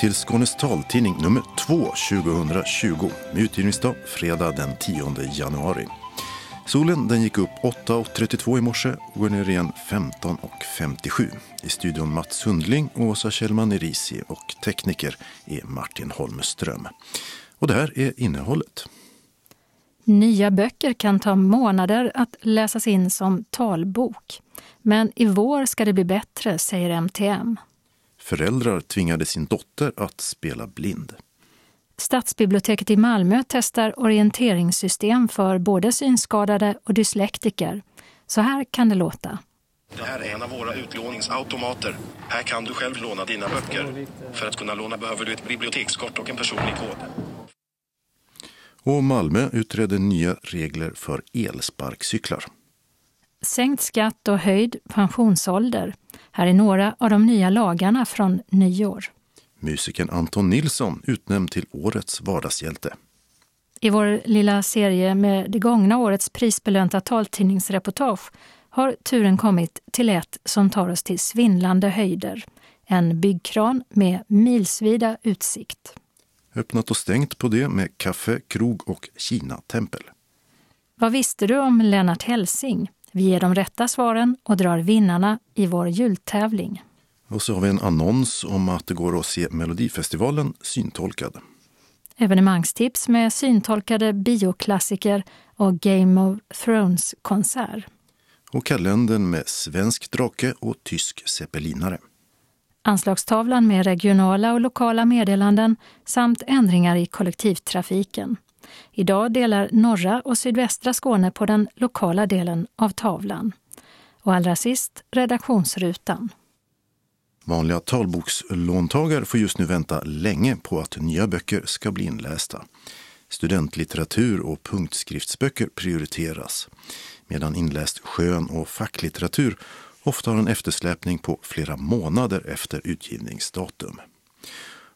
Till Skånes taltidning nummer 2 2020 med utgivningsdag fredag den 10 januari. Solen den gick upp 8.32 i morse och går ner igen 15.57. I studion Mats Sundling och Åsa Kjellman Erisi och tekniker är Martin Holmström. Och det här är innehållet. Nya böcker kan ta månader att läsas in som talbok. Men i vår ska det bli bättre, säger MTM. Föräldrar tvingade sin dotter att spela blind. Stadsbiblioteket i Malmö testar orienteringssystem för både synskadade och dyslektiker. Så här kan det låta. Det här är en av våra utlåningsautomater. Här kan du själv låna dina böcker. För att kunna låna behöver du ett bibliotekskort och en personlig kod. Och Malmö utreder nya regler för elsparkcyklar. Sänkt skatt och höjd pensionsålder. Här är några av de nya lagarna från nyår. Musikern Anton Nilsson utnämnd till årets vardagshjälte. I vår lilla serie med det gångna årets prisbelönta taltidningsreportage har turen kommit till ett som tar oss till svindlande höjder. En byggkran med milsvida utsikt. Öppnat och stängt på det med kaffe, krog och Kina-tempel. Vad visste du om Lennart Helsing? Vi ger de rätta svaren och drar vinnarna i vår jultävling. Och så har vi en annons om att det går att se Melodifestivalen syntolkad. Evenemangstips med syntolkade bioklassiker och Game of Thrones-konsert. Och kalendern med svensk drake och tysk zeppelinare. Anslagstavlan med regionala och lokala meddelanden samt ändringar i kollektivtrafiken. Idag delar norra och sydvästra Skåne på den lokala delen av tavlan. Och allra sist redaktionsrutan. Vanliga talbokslåntagare får just nu vänta länge på att nya böcker ska bli inlästa. Studentlitteratur och punktskriftsböcker prioriteras medan inläst skön och facklitteratur ofta har en eftersläpning på flera månader efter utgivningsdatum.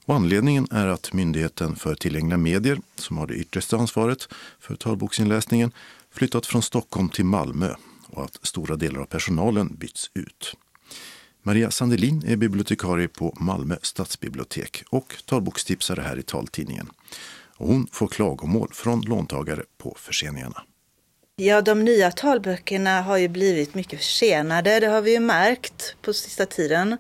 Och anledningen är att Myndigheten för tillgängliga medier, som har det yttersta ansvaret för talboksinläsningen, flyttat från Stockholm till Malmö och att stora delar av personalen bytts ut. Maria Sandelin är bibliotekarie på Malmö stadsbibliotek och talbokstipsare här i taltidningen. Och hon får klagomål från låntagare på förseningarna. Ja, de nya talböckerna har ju blivit mycket försenade. Det har vi ju märkt på sista tiden.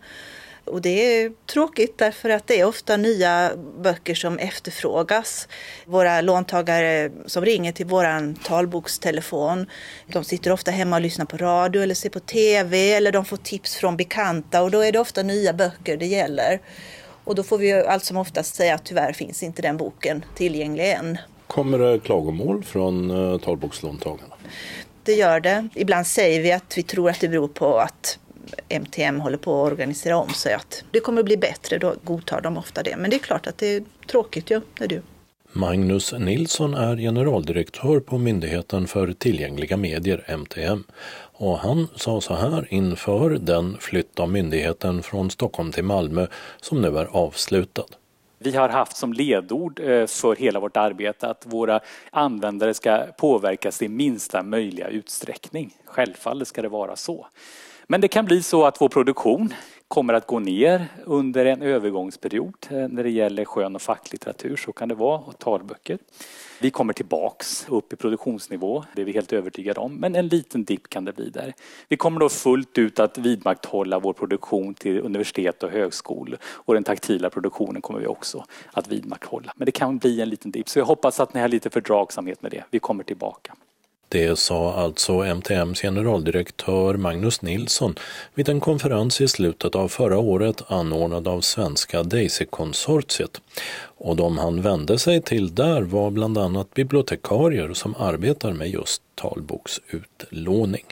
Och det är tråkigt därför att det är ofta nya böcker som efterfrågas. Våra låntagare som ringer till våran talbokstelefon, de sitter ofta hemma och lyssnar på radio eller ser på TV eller de får tips från bekanta och då är det ofta nya böcker det gäller. Och då får vi allt som oftast säga att tyvärr finns inte den boken tillgänglig än. Kommer det klagomål från eh, talbokslåntagarna? Det gör det. Ibland säger vi att vi tror att det beror på att MTM håller på att organisera om sig. Att det kommer att bli bättre, då godtar de ofta det. Men det är klart att det är tråkigt ju, det är det. Magnus Nilsson är generaldirektör på Myndigheten för tillgängliga medier, MTM. Och han sa så här inför den flytt av myndigheten från Stockholm till Malmö som nu är avslutad. Vi har haft som ledord eh, för hela vårt arbete att våra användare ska påverkas i minsta möjliga utsträckning. Självfallet ska det vara så. Men det kan bli så att vår produktion kommer att gå ner under en övergångsperiod eh, när det gäller skön och facklitteratur. Så kan det vara, och talböcker. Vi kommer tillbaks upp i produktionsnivå, det är vi helt övertygade om. Men en liten dipp kan det bli där. Vi kommer då fullt ut att vidmakthålla vår produktion till universitet och högskolor. Och den taktila produktionen kommer vi också att vidmakthålla. Men det kan bli en liten dipp. Så jag hoppas att ni har lite fördragsamhet med det. Vi kommer tillbaka. Det sa alltså MTMs generaldirektör Magnus Nilsson vid en konferens i slutet av förra året anordnad av svenska Daisy-konsortiet. Och de han vände sig till där var bland annat bibliotekarier som arbetar med just talboksutlåning.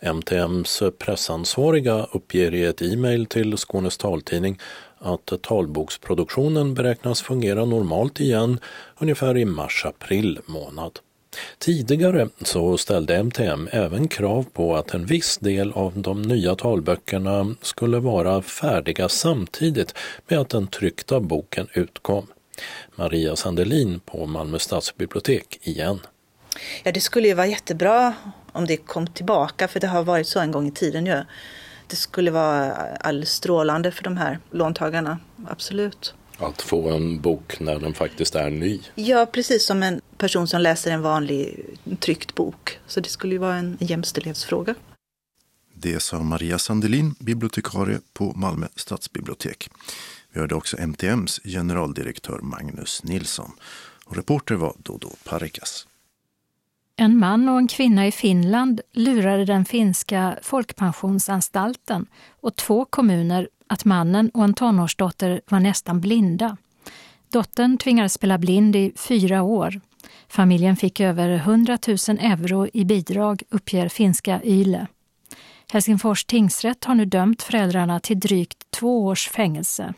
MTMs pressansvariga uppger i ett e-mail till Skånes taltidning att talboksproduktionen beräknas fungera normalt igen ungefär i mars-april månad. Tidigare så ställde MTM även krav på att en viss del av de nya talböckerna skulle vara färdiga samtidigt med att den tryckta boken utkom. Maria Sandelin på Malmö stadsbibliotek igen. Ja, det skulle ju vara jättebra om det kom tillbaka, för det har varit så en gång i tiden ju. det skulle vara alldeles strålande för de här låntagarna. Absolut. Att få en bok när den faktiskt är ny. Ja, precis som en person som läser en vanlig tryckt bok. Så det skulle ju vara en jämställdhetsfråga. Det sa Maria Sandelin, bibliotekarie på Malmö stadsbibliotek. Vi hörde också MTMs generaldirektör Magnus Nilsson. Och reporter var Dodo Parikas. En man och en kvinna i Finland lurade den finska folkpensionsanstalten och två kommuner att mannen och en tonårsdotter var nästan blinda. Dottern tvingades spela blind i fyra år. Familjen fick över 100 000 euro i bidrag, uppger finska YLE. Helsingfors tingsrätt har nu dömt föräldrarna till drygt två års fängelse.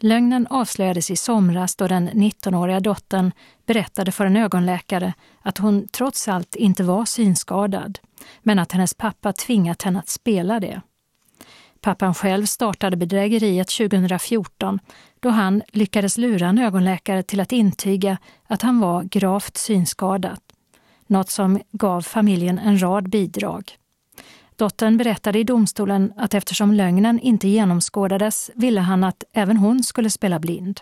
Lögnen avslöjades i somras då den 19-åriga dottern berättade för en ögonläkare att hon trots allt inte var synskadad, men att hennes pappa tvingat henne att spela det. Pappan själv startade bedrägeriet 2014 då han lyckades lura en ögonläkare till att intyga att han var gravt synskadad. Något som gav familjen en rad bidrag. Dottern berättade i domstolen att eftersom lögnen inte genomskådades ville han att även hon skulle spela blind.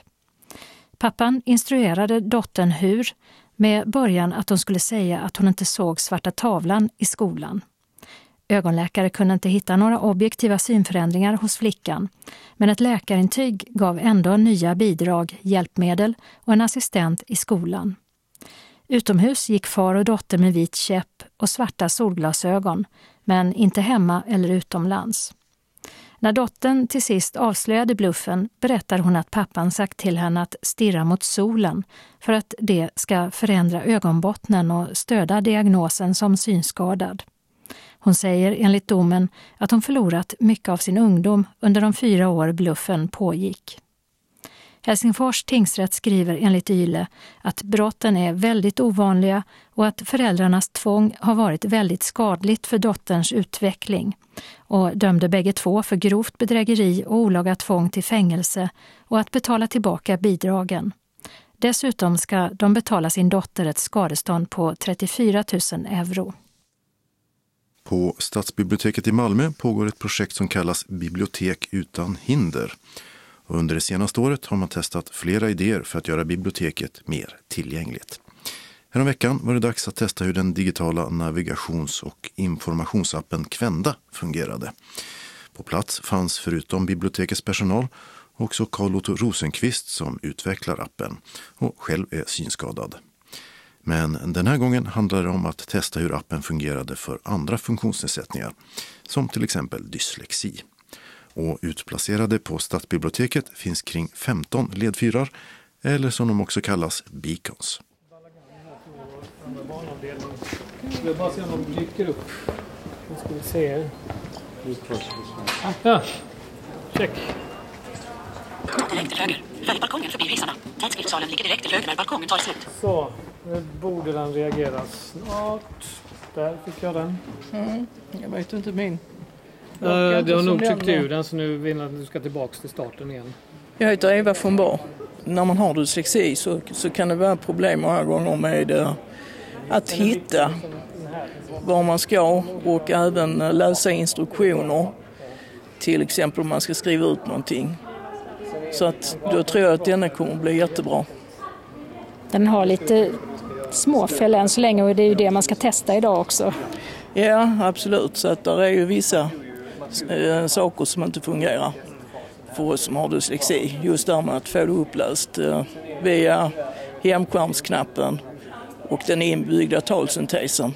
Pappan instruerade dottern hur, med början att hon skulle säga att hon inte såg svarta tavlan i skolan. Ögonläkare kunde inte hitta några objektiva synförändringar hos flickan, men ett läkarintyg gav ändå nya bidrag, hjälpmedel och en assistent i skolan. Utomhus gick far och dotter med vit käpp och svarta solglasögon, men inte hemma eller utomlands. När dottern till sist avslöjade bluffen berättar hon att pappan sagt till henne att stirra mot solen för att det ska förändra ögonbottnen och stödja diagnosen som synskadad. Hon säger enligt domen att hon förlorat mycket av sin ungdom under de fyra år bluffen pågick. Helsingfors tingsrätt skriver enligt YLE att brotten är väldigt ovanliga och att föräldrarnas tvång har varit väldigt skadligt för dotterns utveckling och dömde bägge två för grovt bedrägeri och olaga tvång till fängelse och att betala tillbaka bidragen. Dessutom ska de betala sin dotter ett skadestånd på 34 000 euro. På Stadsbiblioteket i Malmö pågår ett projekt som kallas Bibliotek utan hinder. Och under det senaste året har man testat flera idéer för att göra biblioteket mer tillgängligt. Häromveckan var det dags att testa hur den digitala navigations och informationsappen Kvenda fungerade. På plats fanns förutom bibliotekets personal också Carl-Otto Rosenqvist som utvecklar appen och själv är synskadad. Men den här gången handlar det om att testa hur appen fungerade för andra funktionsnedsättningar, som till exempel dyslexi. Och utplacerade på stadsbiblioteket finns kring 15 ledfyrar, eller som de också kallas, beacons. Vill bara se om de dyker upp. Nu ska vi se. Ja, check. Direkt till höger. Följ balkongen förbi hissarna. Tidskriftssalen ligger direkt till höger när balkongen tar slut. Så, nu borde den reagera snart. Där fick jag den. Mm, jag vet inte min. Uh, det har nog tryckt ur den så nu vill att du ska tillbaks till starten igen. Jag heter Eva von Bar. När man har dyslexi så, så kan det vara problem många gånger med uh, att hitta var man ska och även uh, läsa instruktioner. Till exempel om man ska skriva ut någonting. Så att då tror jag att denna kommer att bli jättebra. Den har lite småfel än så länge och det är ju det man ska testa idag också. Ja, absolut. Så att där är ju vissa äh, saker som inte fungerar för oss som har dyslexi. Just det här med att få det upplöst äh, via hemskärmsknappen och den inbyggda talsyntesen.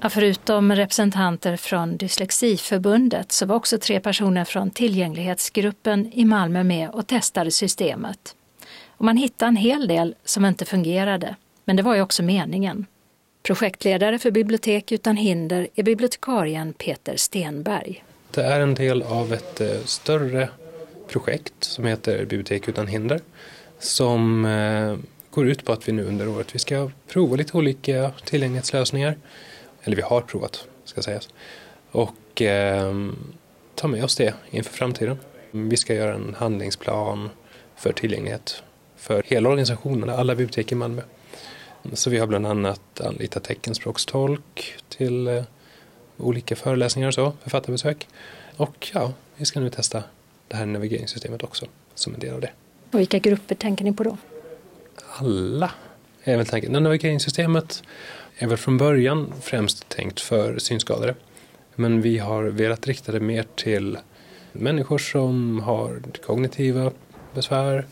Ja, förutom representanter från Dyslexiförbundet så var också tre personer från tillgänglighetsgruppen i Malmö med och testade systemet. Och man hittade en hel del som inte fungerade, men det var ju också meningen. Projektledare för Bibliotek utan hinder är bibliotekarien Peter Stenberg. Det är en del av ett eh, större projekt som heter Bibliotek utan hinder som eh, går ut på att vi nu under året vi ska prova lite olika tillgänglighetslösningar. Eller vi har provat, ska sägas. Och eh, ta med oss det inför framtiden. Vi ska göra en handlingsplan för tillgänglighet för hela organisationen, alla bibliotek i Malmö. Så vi har bland annat anlitat teckenspråkstolk till olika föreläsningar och så, författarbesök. Och ja, vi ska nu testa det här navigeringssystemet också som en del av det. Och vilka grupper tänker ni på då? Alla är väl tanken. Navigeringssystemet är väl från början främst tänkt för synskadade. Men vi har velat rikta det mer till människor som har kognitiva besvär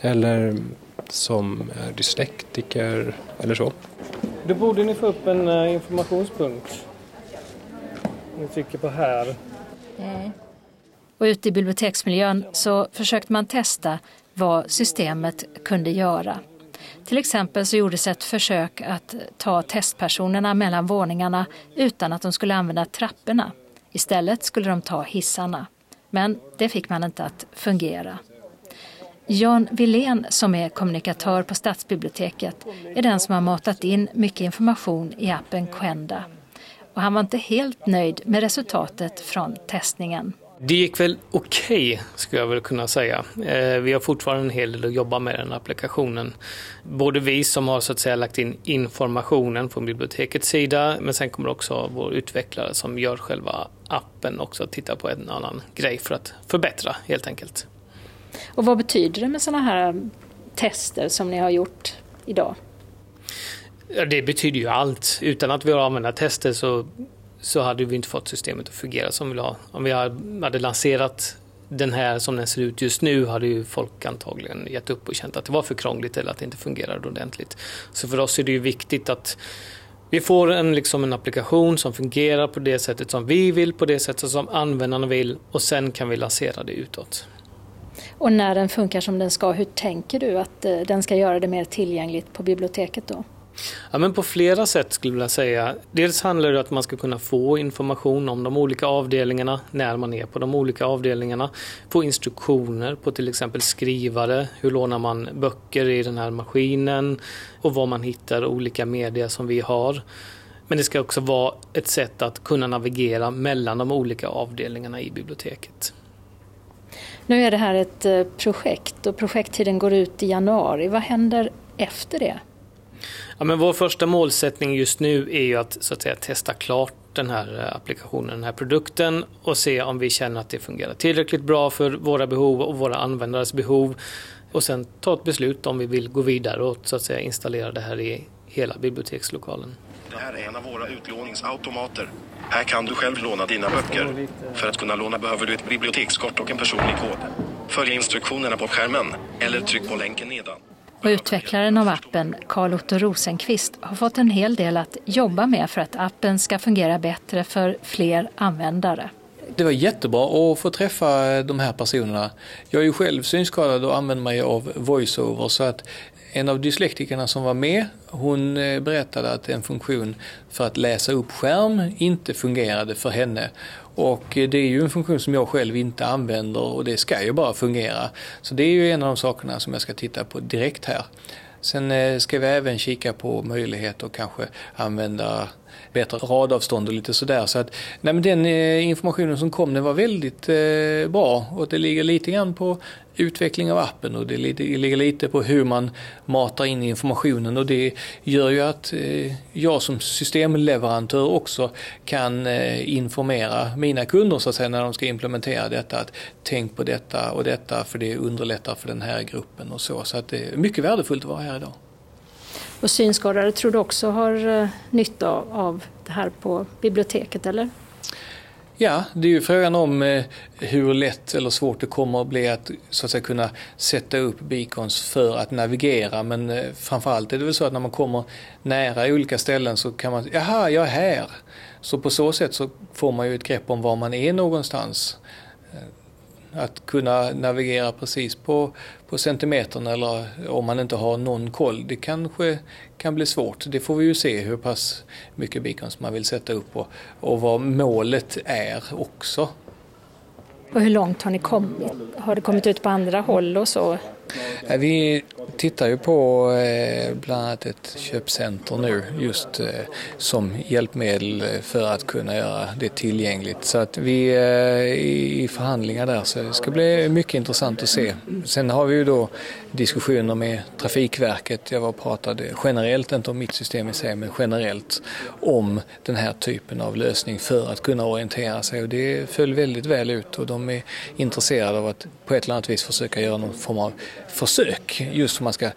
eller som är dyslektiker eller så. Då borde ni få upp en eh, informationspunkt. Ni trycker på här. Mm. Och ute i biblioteksmiljön så försökte man testa vad systemet kunde göra. Till exempel så gjordes ett försök att ta testpersonerna mellan våningarna utan att de skulle använda trapporna. Istället skulle de ta hissarna. Men det fick man inte att fungera. Jan Wilén som är kommunikatör på Stadsbiblioteket är den som har matat in mycket information i appen Quenda. Och han var inte helt nöjd med resultatet från testningen. Det gick väl okej, okay, skulle jag väl kunna säga. Eh, vi har fortfarande en hel del att jobba med den applikationen. Både vi som har så att säga lagt in informationen från bibliotekets sida, men sen kommer också vår utvecklare som gör själva appen också att titta på en annan grej för att förbättra helt enkelt. Och vad betyder det med sådana här eh, tester som ni har gjort idag? Ja, det betyder ju allt. Utan att vi har använt tester så så hade vi inte fått systemet att fungera som vi vill ha. Om vi hade lanserat den här som den ser ut just nu hade ju folk antagligen gett upp och känt att det var för krångligt eller att det inte fungerade ordentligt. Så för oss är det ju viktigt att vi får en, liksom en applikation som fungerar på det sättet som vi vill, på det sättet som användarna vill och sen kan vi lansera det utåt. Och när den funkar som den ska, hur tänker du att eh, den ska göra det mer tillgängligt på biblioteket då? Ja, men på flera sätt skulle jag vilja säga. Dels handlar det om att man ska kunna få information om de olika avdelningarna när man är på de olika avdelningarna. Få instruktioner på till exempel skrivare. Hur lånar man böcker i den här maskinen? Och var man hittar olika media som vi har. Men det ska också vara ett sätt att kunna navigera mellan de olika avdelningarna i biblioteket. Nu är det här ett eh, projekt och projekttiden går ut i januari. Vad händer efter det? Ja, men vår första målsättning just nu är ju att, så att säga, testa klart den här eh, applikationen, den här produkten och se om vi känner att det fungerar tillräckligt bra för våra behov och våra användares behov. Och sen ta ett beslut om vi vill gå vidare och så att säga installera det här i hela bibliotekslokalen. Det här är en av våra utlåningsautomater. Här kan du själv låna dina böcker. För att kunna låna behöver du ett bibliotekskort och en personlig kod. Följ instruktionerna på skärmen eller tryck på länken nedan. Och utvecklaren av appen, Carl Otto Rosenqvist, har fått en hel del att jobba med för att appen ska fungera bättre för fler användare. Det var jättebra att få träffa de här personerna. Jag är ju själv synskadad och använder mig av voiceover så att en av dyslektikerna som var med, hon eh, berättade att en funktion för att läsa upp skärm inte fungerade för henne. Och eh, det är ju en funktion som jag själv inte använder och det ska ju bara fungera. Så det är ju en av de sakerna som jag ska titta på direkt här. Sen eh, ska vi även kika på möjlighet att kanske använda bättre radavstånd och lite sådär. Så att, nej men den eh, informationen som kom den var väldigt eh, bra och det ligger lite grann på utveckling av appen och det ligger lite på hur man matar in informationen och det gör ju att eh, jag som systemleverantör också kan eh, informera mina kunder så att säga när de ska implementera detta att tänk på detta och detta för det underlättar för den här gruppen och så. Så att det är mycket värdefullt att vara här idag. Och synskadade tror du också har eh, nytta av det här på biblioteket eller? Ja, det är ju frågan om eh, hur lätt eller svårt det kommer att bli att, så att säga, kunna sätta upp beacons för att navigera. Men eh, framförallt är det väl så att när man kommer nära olika ställen så kan man, jaha, jag är här. Så på så sätt så får man ju ett grepp om var man är någonstans att kunna navigera precis på, på centimetern eller om man inte har någon koll. Det kanske kan bli svårt. Det får vi ju se hur pass mycket beacons man vill sätta upp och, och vad målet är också. Och hur långt har ni kommit? Har det kommit ut på andra håll och så? Eh, vi tittar ju på eh, bland annat ett köpcenter nu just eh, som hjälpmedel för att kunna göra det tillgängligt. Så att vi är i förhandlingar där så det ska bli mycket intressant att se. Sen har vi ju då diskussioner med Trafikverket. Jag var och pratade generellt, inte om mitt system i sig, men generellt om den här typen av lösning för att kunna orientera sig och det föll väldigt väl ut och de är intresserade av att på ett eller annat vis försöka göra någon form av försök just för man ska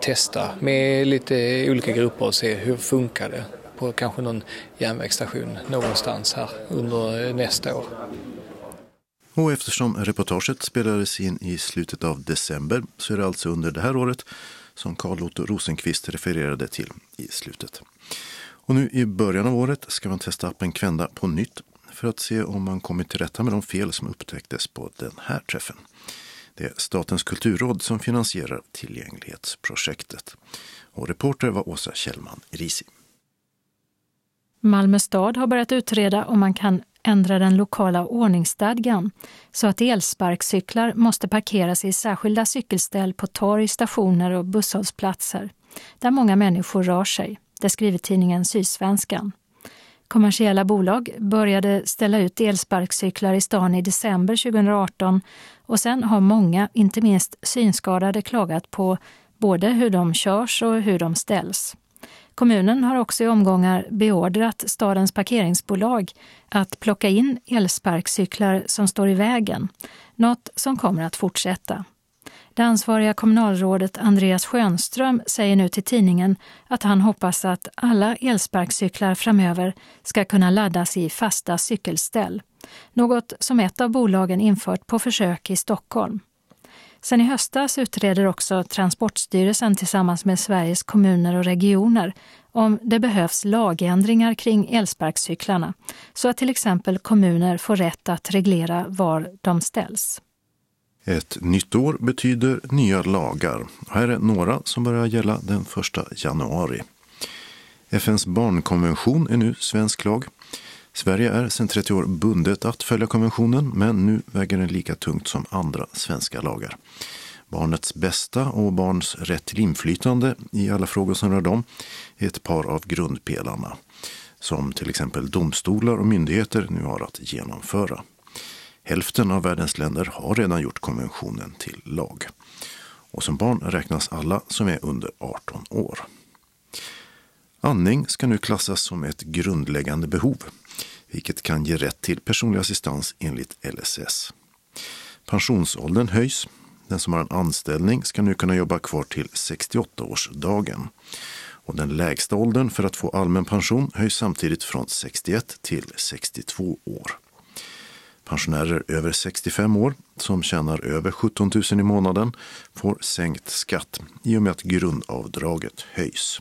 testa med lite olika grupper och se hur funkar det på kanske någon järnvägsstation någonstans här under nästa år. Och eftersom reportaget spelades in i slutet av december så är det alltså under det här året som Carl Otto Rosenqvist refererade till i slutet. Och nu i början av året ska man testa appen Kvända på nytt för att se om man kommit till rätta med de fel som upptäcktes på den här träffen. Det är Statens kulturråd som finansierar tillgänglighetsprojektet. Och reporter var Åsa Kjellman Risi. Malmö stad har börjat utreda om man kan ändra den lokala ordningsstadgan så att elsparkcyklar måste parkeras i särskilda cykelställ på torg, stationer och busshållplatser där många människor rör sig. Det skriver tidningen Sydsvenskan. Kommersiella bolag började ställa ut elsparkcyklar i stan i december 2018 och sen har många, inte minst synskadade, klagat på både hur de körs och hur de ställs. Kommunen har också i omgångar beordrat stadens parkeringsbolag att plocka in elsparkcyklar som står i vägen, något som kommer att fortsätta. Det ansvariga kommunalrådet Andreas Schönström säger nu till tidningen att han hoppas att alla elsparkcyklar framöver ska kunna laddas i fasta cykelställ. Något som ett av bolagen infört på försök i Stockholm. Sen i höstas utreder också Transportstyrelsen tillsammans med Sveriges kommuner och regioner om det behövs lagändringar kring elsparkcyklarna så att till exempel kommuner får rätt att reglera var de ställs. Ett nytt år betyder nya lagar. Här är några som börjar gälla den 1 januari. FNs barnkonvention är nu svensk lag. Sverige är sedan 30 år bundet att följa konventionen men nu väger den lika tungt som andra svenska lagar. Barnets bästa och barns rätt till inflytande i alla frågor som rör dem är ett par av grundpelarna som till exempel domstolar och myndigheter nu har att genomföra. Hälften av världens länder har redan gjort konventionen till lag. Och som barn räknas alla som är under 18 år. Andning ska nu klassas som ett grundläggande behov, vilket kan ge rätt till personlig assistans enligt LSS. Pensionsåldern höjs. Den som har en anställning ska nu kunna jobba kvar till 68-årsdagen. Och den lägsta åldern för att få allmän pension höjs samtidigt från 61 till 62 år. Pensionärer över 65 år som tjänar över 17 000 i månaden får sänkt skatt i och med att grundavdraget höjs.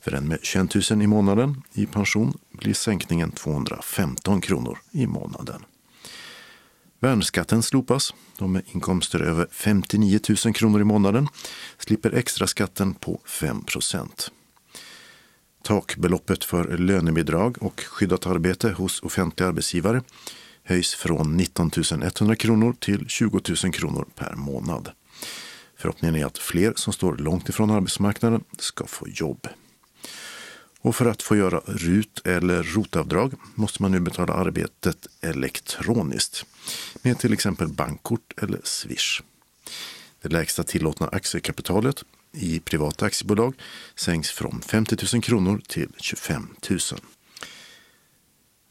För en med 21 000 i månaden i pension blir sänkningen 215 kronor i månaden. Värnskatten slopas. De med inkomster över 59 000 kronor i månaden slipper extra skatten på 5 procent. Takbeloppet för lönebidrag och skyddat arbete hos offentliga arbetsgivare höjs från 19 100 kronor till 20 000 kronor per månad. Förhoppningen är att fler som står långt ifrån arbetsmarknaden ska få jobb. Och för att få göra RUT eller rotavdrag måste man nu betala arbetet elektroniskt med till exempel bankkort eller Swish. Det lägsta tillåtna aktiekapitalet i privata aktiebolag sänks från 50 000 kronor till 25 000.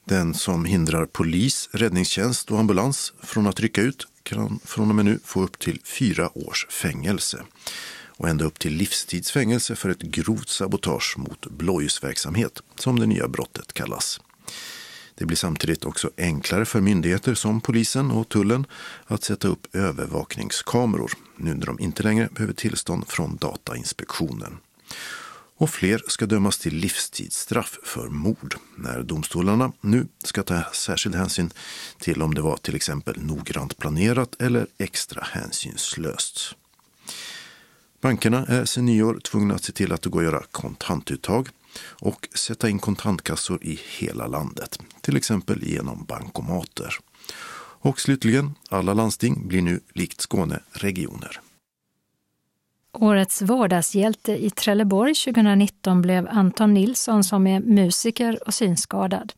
Den som hindrar polis, räddningstjänst och ambulans från att rycka ut kan från och med nu få upp till fyra års fängelse och ända upp till livstidsfängelse för ett grovt sabotage mot blåljusverksamhet, som det nya brottet kallas. Det blir samtidigt också enklare för myndigheter som polisen och tullen att sätta upp övervakningskameror nu när de inte längre behöver tillstånd från Datainspektionen och fler ska dömas till livstidsstraff för mord när domstolarna nu ska ta särskild hänsyn till om det var till exempel noggrant planerat eller extra hänsynslöst. Bankerna är sedan nyår tvungna att se till att det går att göra kontantuttag och sätta in kontantkassor i hela landet, till exempel genom bankomater. Och slutligen, alla landsting blir nu likt Skåne regioner. Årets vardagshjälte i Trelleborg 2019 blev Anton Nilsson som är musiker och synskadad.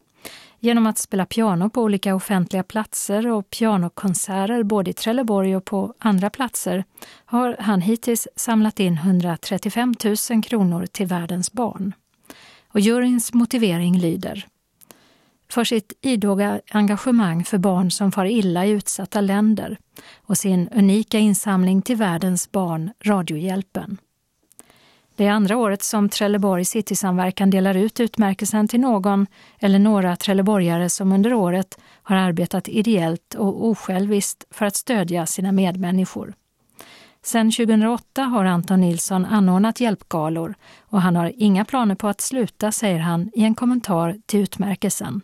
Genom att spela piano på olika offentliga platser och pianokonserter både i Trelleborg och på andra platser har han hittills samlat in 135 000 kronor till världens barn. Och juryns motivering lyder för sitt idoga engagemang för barn som far illa i utsatta länder och sin unika insamling till världens barn, Radiohjälpen. Det är andra året som Trelleborg Citysamverkan delar ut utmärkelsen till någon eller några trelleborgare som under året har arbetat ideellt och osjälviskt för att stödja sina medmänniskor. Sedan 2008 har Anton Nilsson anordnat hjälpgalor och han har inga planer på att sluta, säger han i en kommentar till utmärkelsen.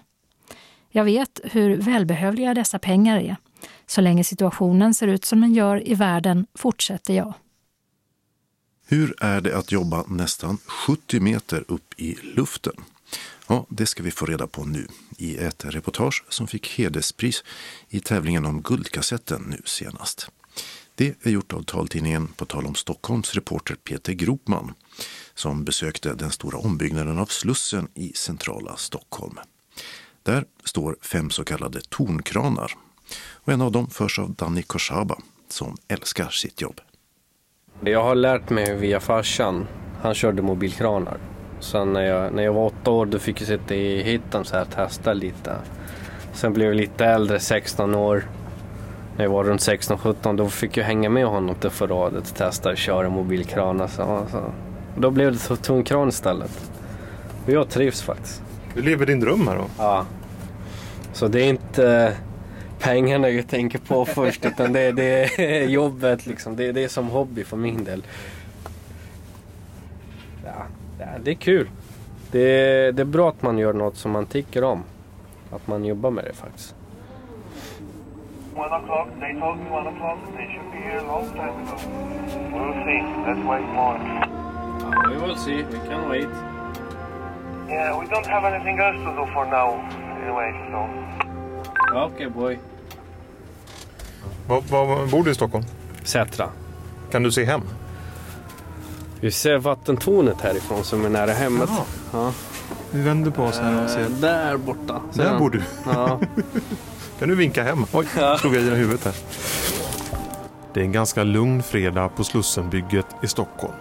Jag vet hur välbehövliga dessa pengar är. Så länge situationen ser ut som den gör i världen fortsätter jag. Hur är det att jobba nästan 70 meter upp i luften? Ja, det ska vi få reda på nu i ett reportage som fick hederspris i tävlingen om Guldkassetten nu senast. Det är gjort av taltidningen På tal om Stockholms reporter Peter Gropman som besökte den stora ombyggnaden av Slussen i centrala Stockholm. Där står fem så kallade tornkranar och en av dem förs av Danny Koshaba som älskar sitt jobb. Jag har lärt mig via farsan. Han körde mobilkranar. Sen när jag, när jag var åtta år då fick jag sitta i hytten och testa lite. Sen blev jag lite äldre, 16 år. När jag var runt 16-17 då fick jag hänga med honom till förrådet och testa att köra mobilkranar. Så, så. Då blev det tungkran istället. Och jag trivs faktiskt. Du lever din dröm här då? Ja. Så det är inte pengarna jag tänker på först utan det, det är jobbet liksom. Det, det är som hobby för min del. Ja, det är kul. Det, det är bra att man gör något som man tycker om. Att man jobbar med det faktiskt. One o'clock, they told me one o'clock. They should be here a long time ago. We'll see. Let's wait more. We will see. We can wait. Yeah, we don't have anything else to do for now. Anyway, so. Okay, boy. Var, var bor du i Stockholm? Sätra. Kan du se hem? Vi ser vattentornet härifrån som är nära hemmet. Jaha. Ja. Vi vänder på oss här och ser. Där borta. Där bor du? Ja. kan du vinka hem? Oj, ja. slog jag i huvudet här. Det är en ganska lugn fredag på Slussenbygget i Stockholm.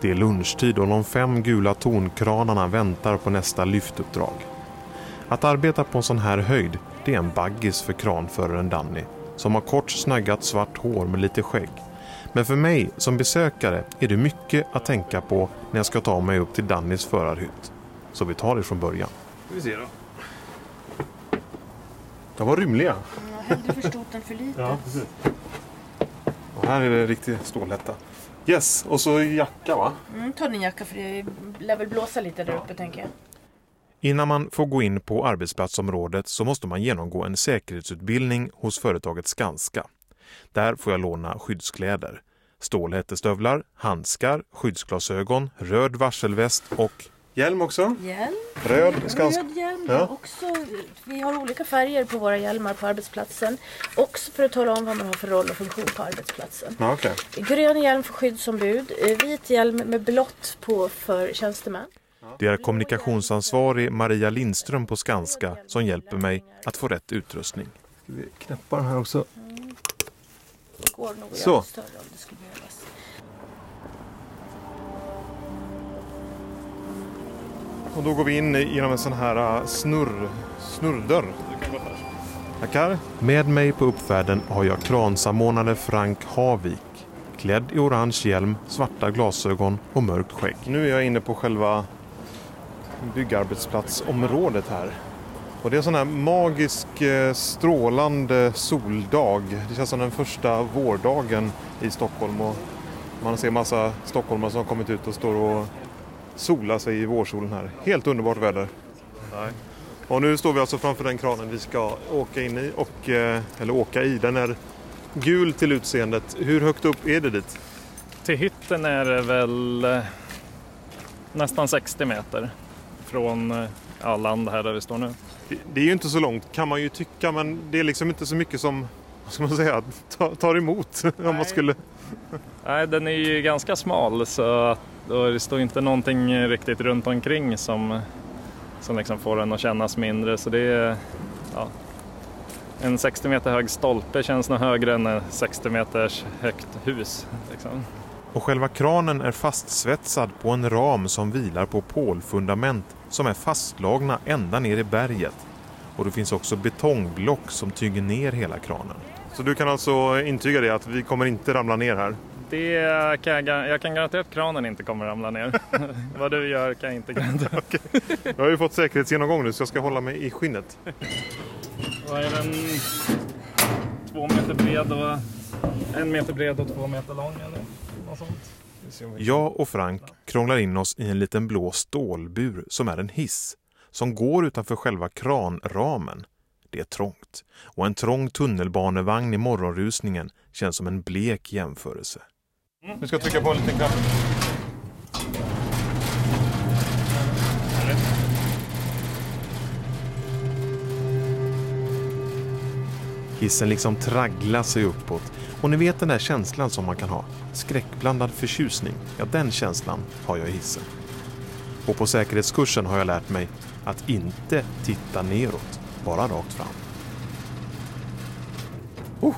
Det är lunchtid och de fem gula tornkranarna väntar på nästa lyftuppdrag. Att arbeta på en sån här höjd, det är en baggis för kranföraren Danny som har kort snaggat svart hår med lite skägg. Men för mig som besökare är det mycket att tänka på när jag ska ta mig upp till Dannys förarhytt. Så vi tar det från början. Vi ser då. De var rymliga. Ja, hellre för stort än för litet. Ja, precis. Och här är det riktigt stålätta. Yes, och så jacka va? Mm, ta din jacka för det lär väl blåsa lite där uppe tänker jag. Innan man får gå in på arbetsplatsområdet så måste man genomgå en säkerhetsutbildning hos företaget Skanska. Där får jag låna skyddskläder. Stålhättestövlar, handskar, skyddsglasögon, röd varselväst och hjälm också. Hjälm. Röd, Skanska. Röd hjälm. Ja. Också, vi har olika färger på våra hjälmar på arbetsplatsen. Också för att tala om vad man har för roll och funktion på arbetsplatsen. Ja, okay. Grön hjälm för skyddsombud, vit hjälm med blått på för tjänstemän. Det är kommunikationsansvarig Maria Lindström på Skanska som hjälper mig att få rätt utrustning. Ska vi knäppa den här också? Mm. Går nog att Så. större om det skulle Och då går vi in genom en sån här äh, snurr, snurrdörr. Tackar. Med mig på uppfärden har jag kransamordnare Frank Havik. Klädd i orange hjälm, svarta glasögon och mörkt skägg. Nu är jag inne på själva byggarbetsplatsområdet här. Och det är en sån här magisk eh, strålande soldag. Det känns som den första vårdagen i Stockholm. Och man ser massa stockholmare som har kommit ut och står och solar sig i vårsolen här. Helt underbart väder. Nej. Och nu står vi alltså framför den kranen vi ska åka in i. Och, eh, eller åka i. Den är gul till utseendet. Hur högt upp är det dit? Till hytten är det väl eh, nästan 60 meter från eh, ja, land här där vi står nu. Det, det är ju inte så långt kan man ju tycka men det är liksom inte så mycket som ska man säga, tar, emot om man skulle... Nej, den är ju ganska smal så att, och det står inte någonting riktigt runt omkring som, som liksom får den att kännas mindre. Så det är, ja, en 60 meter hög stolpe känns nog högre än en 60 meters högt hus. Liksom. Och själva kranen är fastsvetsad på en ram som vilar på pålfundament som är fastslagna ända ner i berget. Och det finns också betongblock som tynger ner hela kranen. Så du kan alltså intyga det att vi kommer inte ramla ner här? Det kan jag, jag kan garantera att kranen inte kommer ramla ner. Vad du gör kan jag inte garantera. okay. Jag har ju fått säkerhetsgenomgång nu så jag ska hålla mig i skinnet. Vad är den? Två meter bred och en meter bred och två meter lång eller något sånt. Jag och Frank krånglar in oss i en liten blå stålbur som är en hiss som går utanför själva kranramen. Det är trångt och en trång tunnelbanevagn i morgonrusningen känns som en blek jämförelse. Mm. Nu ska jag trycka på en liten knapp. Hissen liksom tragglar sig uppåt och ni vet den där känslan som man kan ha. Skräckblandad förtjusning. Ja, den känslan har jag i hissen. Och på säkerhetskursen har jag lärt mig att inte titta neråt, bara rakt fram. Oh,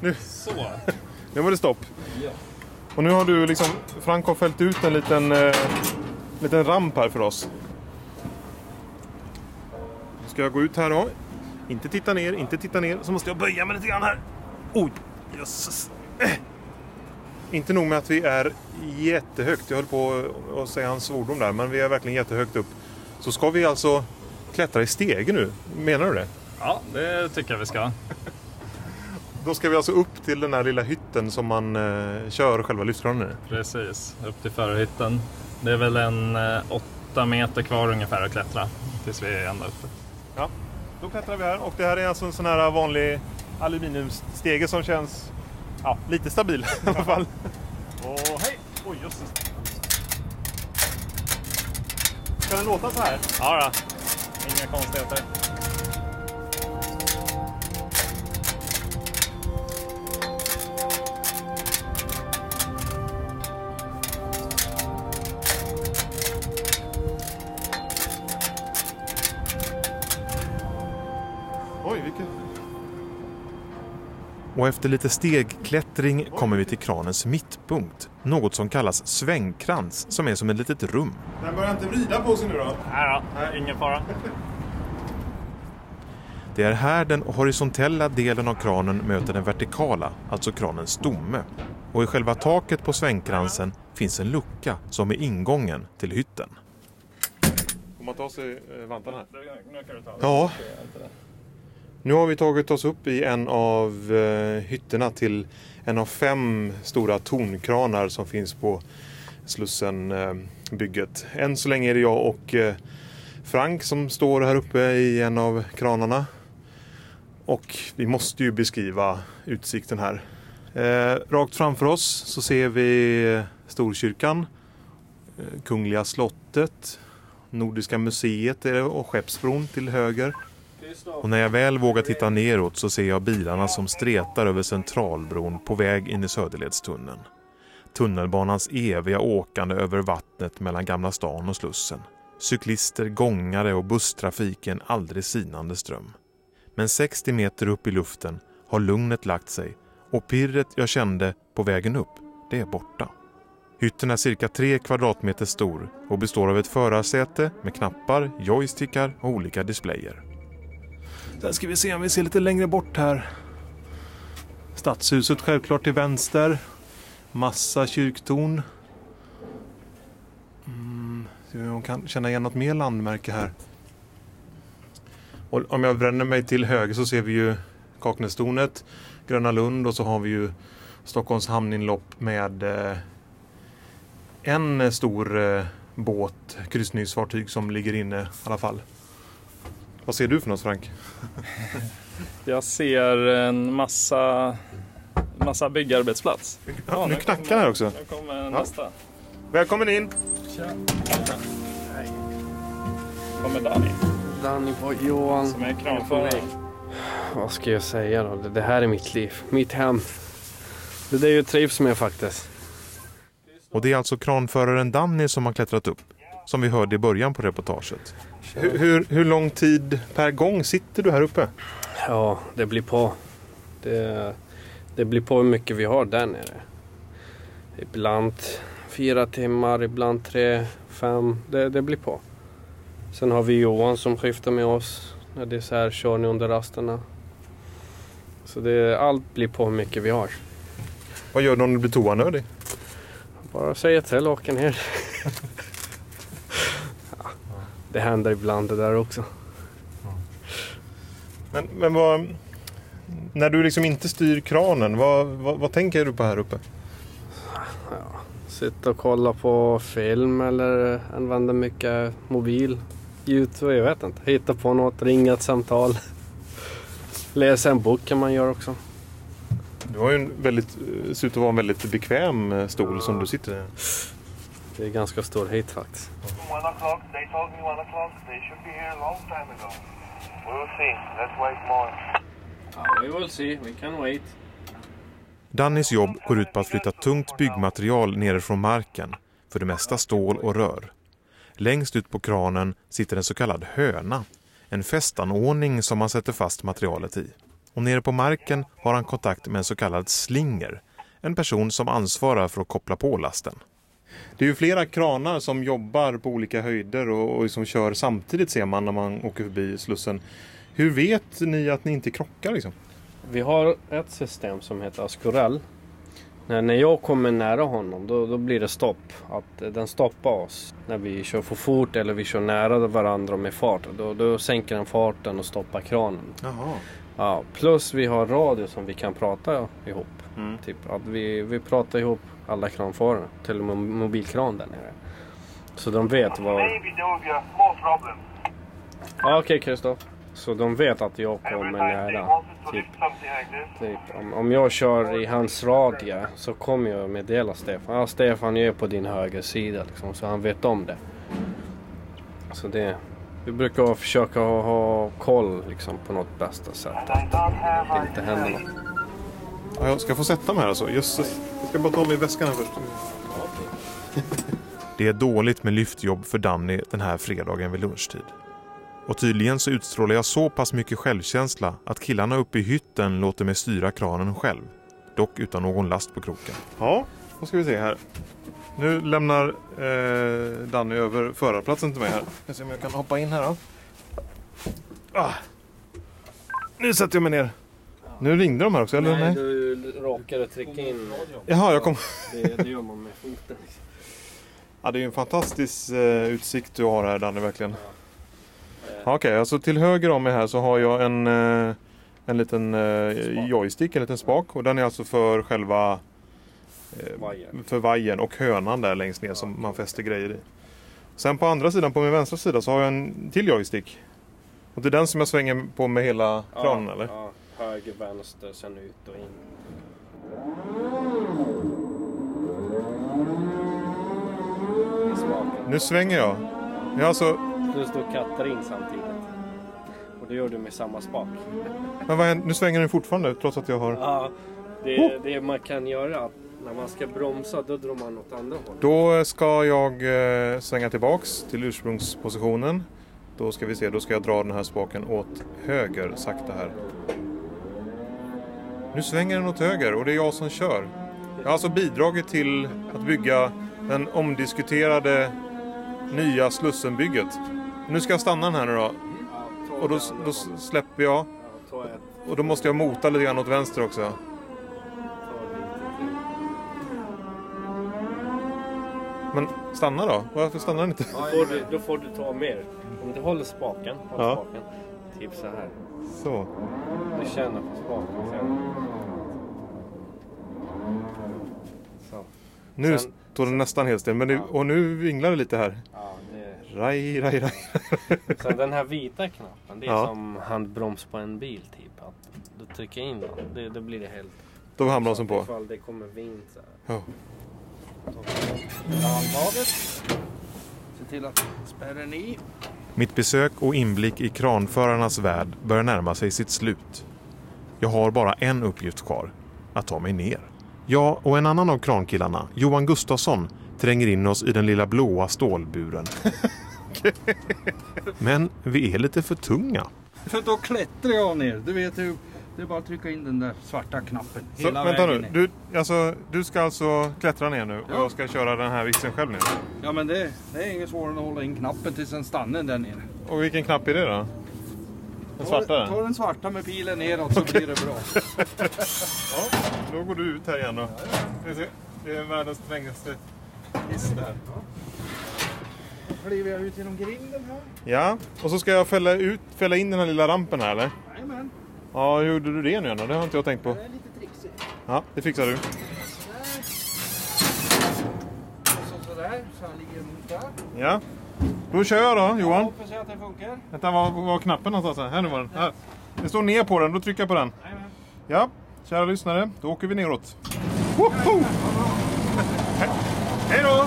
nu. Så. Nu var det stopp. Ja. Och nu har du liksom, Frank har fällt ut en liten, eh, liten ramp här för oss. Nu ska jag gå ut här då. Inte titta ner, inte titta ner. Så måste jag böja mig lite grann här. Oj, jösses. Eh. Inte nog med att vi är jättehögt. Jag höll på att säga hans svordom där, men vi är verkligen jättehögt upp. Så ska vi alltså klättra i stege nu? Menar du det? Ja, det tycker jag vi ska. Då ska vi alltså upp till den här lilla hytten som man eh, kör själva lyftkranen i? Precis, upp till förarhytten. Det är väl en eh, åtta meter kvar ungefär att klättra tills vi är ända uppe. Ja, då klättrar vi här och det här är alltså en sån här vanlig aluminiumstege som känns ja, lite stabil i alla fall. Och hej! Oj, jösses. Ska den låta så här? Ja, då. inga konstigheter. Och efter lite stegklättring kommer vi till kranens mittpunkt. Något som kallas svängkrans, som är som ett litet rum. Den börjar inte vrida på sig nu då? Nej då, ingen fara. Det är här den horisontella delen av kranen möter den vertikala, alltså kranens stomme. Och i själva taket på svängkransen finns en lucka som är ingången till hytten. Får man ta sig vantarna här? Nu kan du ta Ja. Nu har vi tagit oss upp i en av eh, hytterna till en av fem stora tornkranar som finns på Slussenbygget. Eh, Än så länge är det jag och eh, Frank som står här uppe i en av kranarna. Och vi måste ju beskriva utsikten här. Eh, rakt framför oss så ser vi eh, Storkyrkan, eh, Kungliga slottet, Nordiska museet och Skeppsbron till höger. Och när jag väl vågar titta neråt så ser jag bilarna som stretar över Centralbron på väg in i Söderledstunneln. Tunnelbanans eviga åkande över vattnet mellan Gamla stan och Slussen. Cyklister, gångare och busstrafik i en aldrig sinande ström. Men 60 meter upp i luften har lugnet lagt sig och pirret jag kände på vägen upp, det är borta. Hytten är cirka 3 kvadratmeter stor och består av ett förarsäte med knappar, joystickar och olika displayer. Sen ska vi se om vi ser lite längre bort här. Stadshuset självklart till vänster. Massa kyrktorn. Mm, om jag kan känna igen något mer landmärke här. Och om jag bränner mig till höger så ser vi ju Kaknästornet, Gröna Lund och så har vi ju Stockholms hamninlopp med eh, en stor eh, båt, kryssningsfartyg som ligger inne i alla fall. Vad ser du för något Frank? Jag ser en massa, massa byggarbetsplats. Ja, nu knackar det här också. Nu kommer nästa. Välkommen in! Tja. kommer Danny. Danny på Johan. Som är kranförare. vad ska jag säga då? Det, här är mitt liv, mitt hem. Det är jag trivs med faktiskt. Och det är alltså kranföraren Danny som har klättrat upp, som vi hörde i början på reportaget. Hur, hur, hur lång tid per gång sitter du här uppe? Ja, det blir på. Det, det blir på hur mycket vi har där nere. Ibland fyra timmar, ibland tre, fem. Det, det blir på. Sen har vi Johan som skiftar med oss när det är så här körning under rasterna. Så det, allt blir på hur mycket vi har. Vad gör du om du blir toanödig? Bara säga till och åka ner. ja, det händer ibland det där också. Men, men vad, när du liksom inte styr kranen, vad, vad, vad tänker du på här uppe? Ja, sitta och kolla på film eller använda mycket mobil. Youtube, jag vet inte. Hitta på något, ringa ett samtal. Läsa en bok kan man göra också. Du har ju en väldigt, ser ut att vara en väldigt bekväm eh, stol som du sitter i. Det är ganska stor hit faktiskt. One o'clock, they told me one o'clock. They should be here a long time ago. We'll see. Let's wait more. We will see, we can wait. Dannys jobb går ut på att flytta tungt byggmaterial nerifrån marken, för det mesta stål och rör. Längst ut på kranen sitter en så kallad höna, en fästanordning som man sätter fast materialet i. Och nere på marken har han kontakt med en så kallad slinger, en person som ansvarar för att koppla på lasten. Det är ju flera kranar som jobbar på olika höjder och, och som kör samtidigt ser man när man åker förbi Slussen. Hur vet ni att ni inte krockar liksom? Vi har ett system som heter Ascorel. När, när jag kommer nära honom då, då blir det stopp. Att eh, den stoppar oss när vi kör för fort eller vi kör nära varandra med fart. Då, då sänker den farten och stoppar kranen. Jaha. Ja, plus vi har radio som vi kan prata ihop. Mm. Typ att vi, vi pratar ihop alla kranförare. Till och med mobilkran där nere. Så de vet vad... Maybe there will small problem. Ja, Okej Kristoff. Så de vet att jag kommer nära. Typ, typ, om, om jag kör i hans radie så kommer jag meddela Stefan. Ja Stefan jag är på din höger sida liksom. Så han vet om det. Så det... Vi brukar försöka ha, ha koll liksom, på något bästa sätt. Att det inte händer något. Ja, jag ska få sätta mig här alltså. Jösses. Jag ska bara ta mig väskan här först. Det är dåligt med lyftjobb för Danny den här fredagen vid lunchtid. Och tydligen så utstrålar jag så pass mycket självkänsla att killarna uppe i hytten låter mig styra kranen själv. Dock utan någon last på kroken. Ja, då ska vi se här. Nu lämnar eh, Danny över förarplatsen till mig här. Jag se om jag kan hoppa in här då. Ah. Nu sätter jag mig ner. Nu ringde de här också, eller? Nej, du råkade trycka in. Jaha, jag kom... Det, det gör man med foten. Ja, det är ju en fantastisk eh, utsikt du har här Danny, verkligen. Ja, Okej, alltså till höger om mig här så har jag en, eh, en liten eh, joystick, en liten spak. Och den är alltså för själva eh, för vajern och hönan där längst ner som man fäster grejer i. Sen på andra sidan, på min vänstra sida, så har jag en till joystick. Och det är den som jag svänger på med hela kranen eller? Ja, höger, vänster, sen ut och in. Nu svänger jag. Jag har alltså, Du står kattar in samtidigt. Och det gör du med samma spak. men vad? Nu svänger den fortfarande trots att jag har... Ja, det, det man kan göra när man ska bromsa då drar man åt andra hållet. Då ska jag eh, svänga tillbaks till ursprungspositionen. Då ska vi se, då ska jag dra den här spaken åt höger sakta här. Nu svänger den åt höger och det är jag som kör. Jag har alltså bidragit till att bygga den omdiskuterade nya Slussenbygget. Nu ska jag stanna den här nu då. Och då, då släpper jag. Och då måste jag mota lite grann åt vänster också. Men stanna då? Varför stannar den inte? Då får, du, då får du ta mer. Om du håller spaken, håll Ja. spaken. Typ så här. Så. Du känner på spaken sen. Nu Sen- står den nästan helt still. Men det, och nu vinglar det lite här. Ja, det Raj, raj, raj. Sen den här vita knappen, det är Ja. som handbroms på en bil typ. Att du trycker in den, det, då blir det helt... Då hamnar bromsen på. Ifall det kommer vind så här. Ja. Handtaget. Se till att spärra den i. Mitt besök och inblick i kranförarnas värld börjar närma sig sitt slut. Jag har bara en uppgift kvar, att ta mig ner. Jag och en annan av krankillarna, Johan Gustafsson, tränger in oss i den lilla blåa stålburen. Men vi är lite för tunga. För då klättrar jag ner. Du vet hur det är bara att trycka in den där svarta knappen. Så, hela vänta vägen nu, ner. du, alltså, du ska alltså klättra ner nu och Ja. jag ska köra den här vissen själv ner? Ja men det, det är inget svårare än att hålla in knappen tills den stannar där nere. Och vilken knapp är det då? Den Ta- svarta? Ta den svarta med pilen neråt så blir det bra. Ja, då går du ut här igen då. Det är världens strängaste hiss det här. Då kliver jag ut genom grinden här. Ja, och så ska jag fälla, ut, fälla in den här lilla rampen här eller? Jajamän. Ja, hur gjorde du det nu igen då? Det har inte jag tänkt på. Det är lite trixigt. Ja, det fixar du. Och så sådär, så han ligger mot där. Ja. Då kör jag då, Johan. Hoppas jag att det funkar. Vänta, var var knappen någonstans? Här, här nu var den. Här. Det står ner på den, då trycker jag på den. Ja, kära lyssnare, då åker vi neråt. Woho! He- Hej då!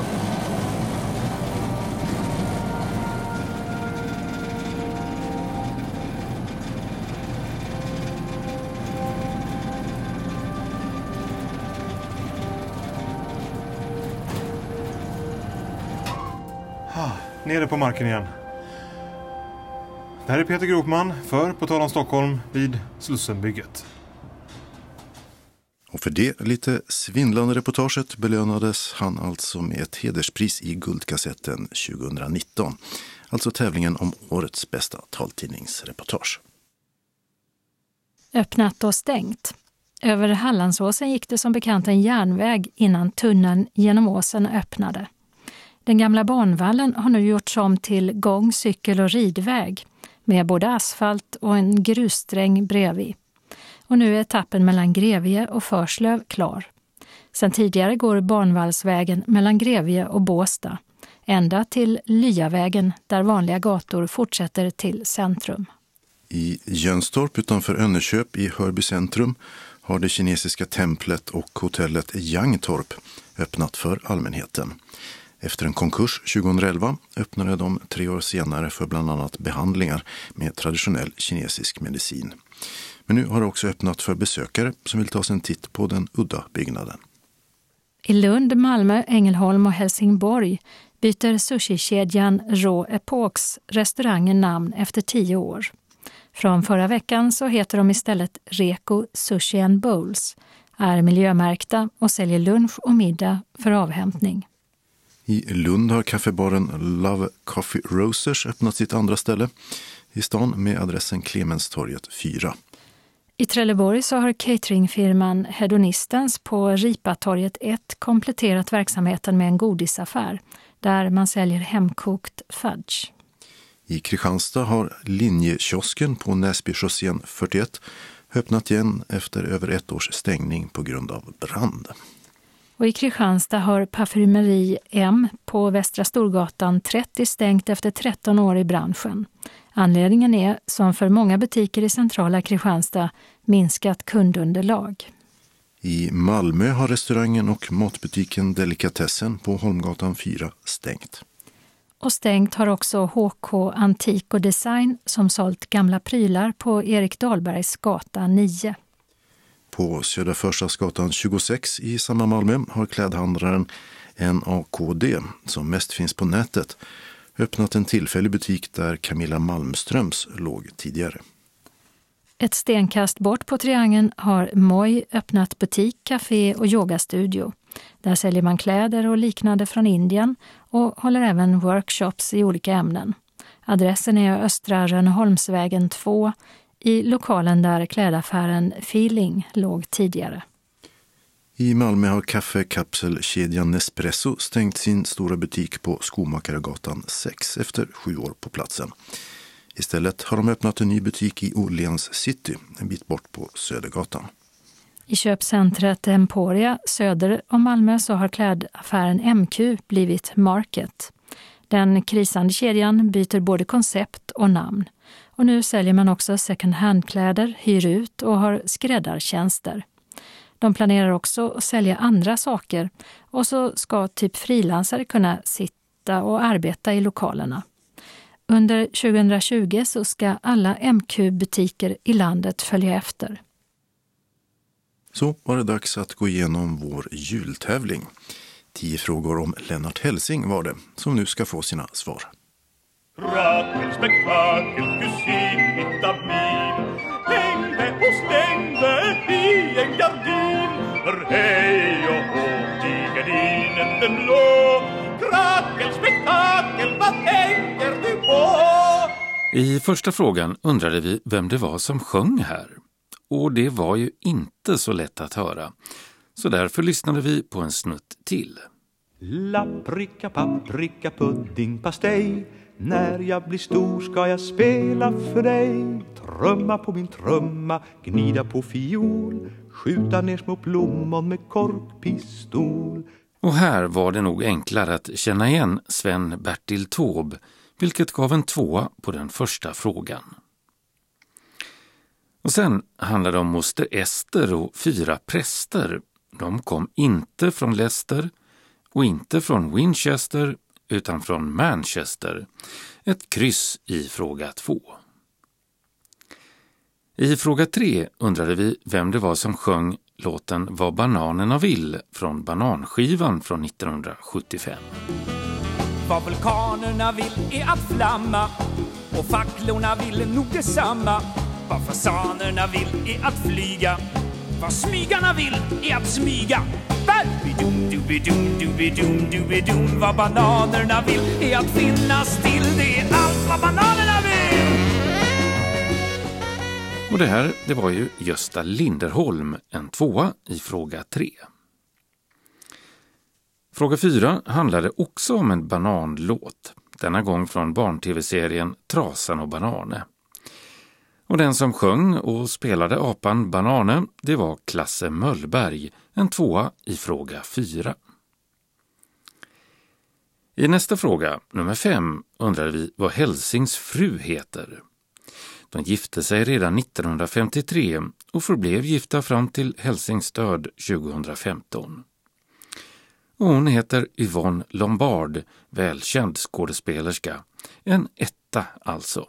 Ah, Nere på marken igen. Det här är Peter Gropman för På tal om Stockholm vid Slussenbygget. Och för det lite svindlande reportaget belönades han alltså med ett hederspris i Guldkassetten 2019. Alltså tävlingen om årets bästa taltidningsreportage. Öppnat och stängt. Över Hallandsåsen gick det som bekant en järnväg innan tunneln genom åsen öppnade. Den gamla banvallen har nu gjorts om till gång-, cykel och ridväg med både asfalt och en grussträng bredvid. Och nu är etappen mellan Grevie och Förslöv klar. Sen tidigare går banvallsvägen mellan Grevie och Båsta ända till Lyavägen där vanliga gator fortsätter till centrum. I Jönstorp utanför Önneköp i Hörby centrum har det kinesiska templet och hotellet Yangtorp öppnat för allmänheten. Efter en konkurs 2011 öppnade de tre år senare för bland annat behandlingar med traditionell kinesisk medicin. Men nu har det också öppnat för besökare som vill ta sig en titt på den udda byggnaden. I Lund, Malmö, Ängelholm och Helsingborg byter sushikedjan Raw Epochs restauranger namn efter tio år. Från förra veckan så heter de istället Reko Sushi and Bowls, är miljömärkta och säljer lunch och middag för avhämtning. I Lund har kaffebaren Love Coffee Rosers öppnat sitt andra ställe i stan med adressen Clemenstorget 4. I Trelleborg så har cateringfirman Hedonistens på Ripatorget 1 kompletterat verksamheten med en godisaffär där man säljer hemkokt fudge. I Kristianstad har linjekiosken på Näsbychaussén 41 öppnat igen efter över ett års stängning på grund av brand. Och i Kristianstad har Parfymeri M på Västra Storgatan 30 stängt efter 13 år i branschen. Anledningen är, som för många butiker i centrala Kristianstad, minskat kundunderlag. I Malmö har restaurangen och matbutiken Delikatessen på Holmgatan 4 stängt. Och stängt har också HK Antik och Design som sålt gamla prylar på Erik Dahlbergs gata 9. På Södra Förstadsgatan 26 i samma Malmö har klädhandlaren NAKD, som mest finns på nätet, öppnat en tillfällig butik där Camilla Malmströms låg tidigare. Ett stenkast bort på Triangeln har Moi öppnat butik, café och yogastudio. Där säljer man kläder och liknande från Indien och håller även workshops i olika ämnen. Adressen är Östra Rönneholmsvägen 2 i lokalen där klädaffären Feeling låg tidigare. I Malmö har kaffekapselkedjan Nespresso stängt sin stora butik på Skomakaregatan 6 efter sju år på platsen. Istället har de öppnat en ny butik i Åhléns city, en bit bort på Södergatan. I köpcentret Emporia söder om Malmö så har klädaffären MQ blivit Market. Den krisande kedjan byter både koncept och namn. Och nu säljer man också second hand-kläder, hyr ut och har skräddartjänster. De planerar också att sälja andra saker och så ska typ frilansare kunna sitta och arbeta i lokalerna. Under 2020 så ska alla MQ-butiker i landet följa efter. Så var det dags att gå igenom vår jultävling. Tio frågor om Lennart Helsing var det, som nu ska få sina svar. Rakel, spektakel, kusin, vitamin Hängde och stängde i en gardin För hej och hå gardinen den blå Krakel, spektakel, vad tänker du på? I första frågan undrade vi vem det var som sjöng här. Och det var ju inte så lätt att höra. Så därför lyssnade vi på en snutt till. Lappricka, paprika, pudding, pastej när jag blir stor ska jag spela för dig Trumma på min trumma, gnida på fiol Skjuta ner små plommon med korkpistol Och här var det nog enklare att känna igen Sven-Bertil Taube, vilket gav en tvåa på den första frågan. Och sen handlar det om moster Ester och fyra präster. De kom inte från Leicester och inte från Winchester utan från Manchester. Ett kryss i fråga två. I fråga tre undrade vi vem det var som sjöng låten Vad bananerna vill från Bananskivan från 1975. Vad vulkanerna vill är att flamma och facklorna vill nog detsamma. Vad fasanerna vill är att flyga. Vad smygarna vill är att smyga. Bidum, dubidum, dubidum, dubidum. Vad bananerna vill är att finnas till. Det är allt vad bananerna vill. Och det här, det var ju Gösta Linderholm, en tvåa i fråga tre. Fråga fyra handlade också om en bananlåt, denna gång från barn-tv-serien Trasan och Banane. Och den som sjöng och spelade apan Banane, det var Klasse Möllberg, en tvåa i fråga fyra. I nästa fråga, nummer fem, undrade vi vad Helsings fru heter. De gifte sig redan 1953 och förblev gifta fram till Helsings död 2015. Och hon heter Yvonne Lombard, välkänd skådespelerska. En etta alltså.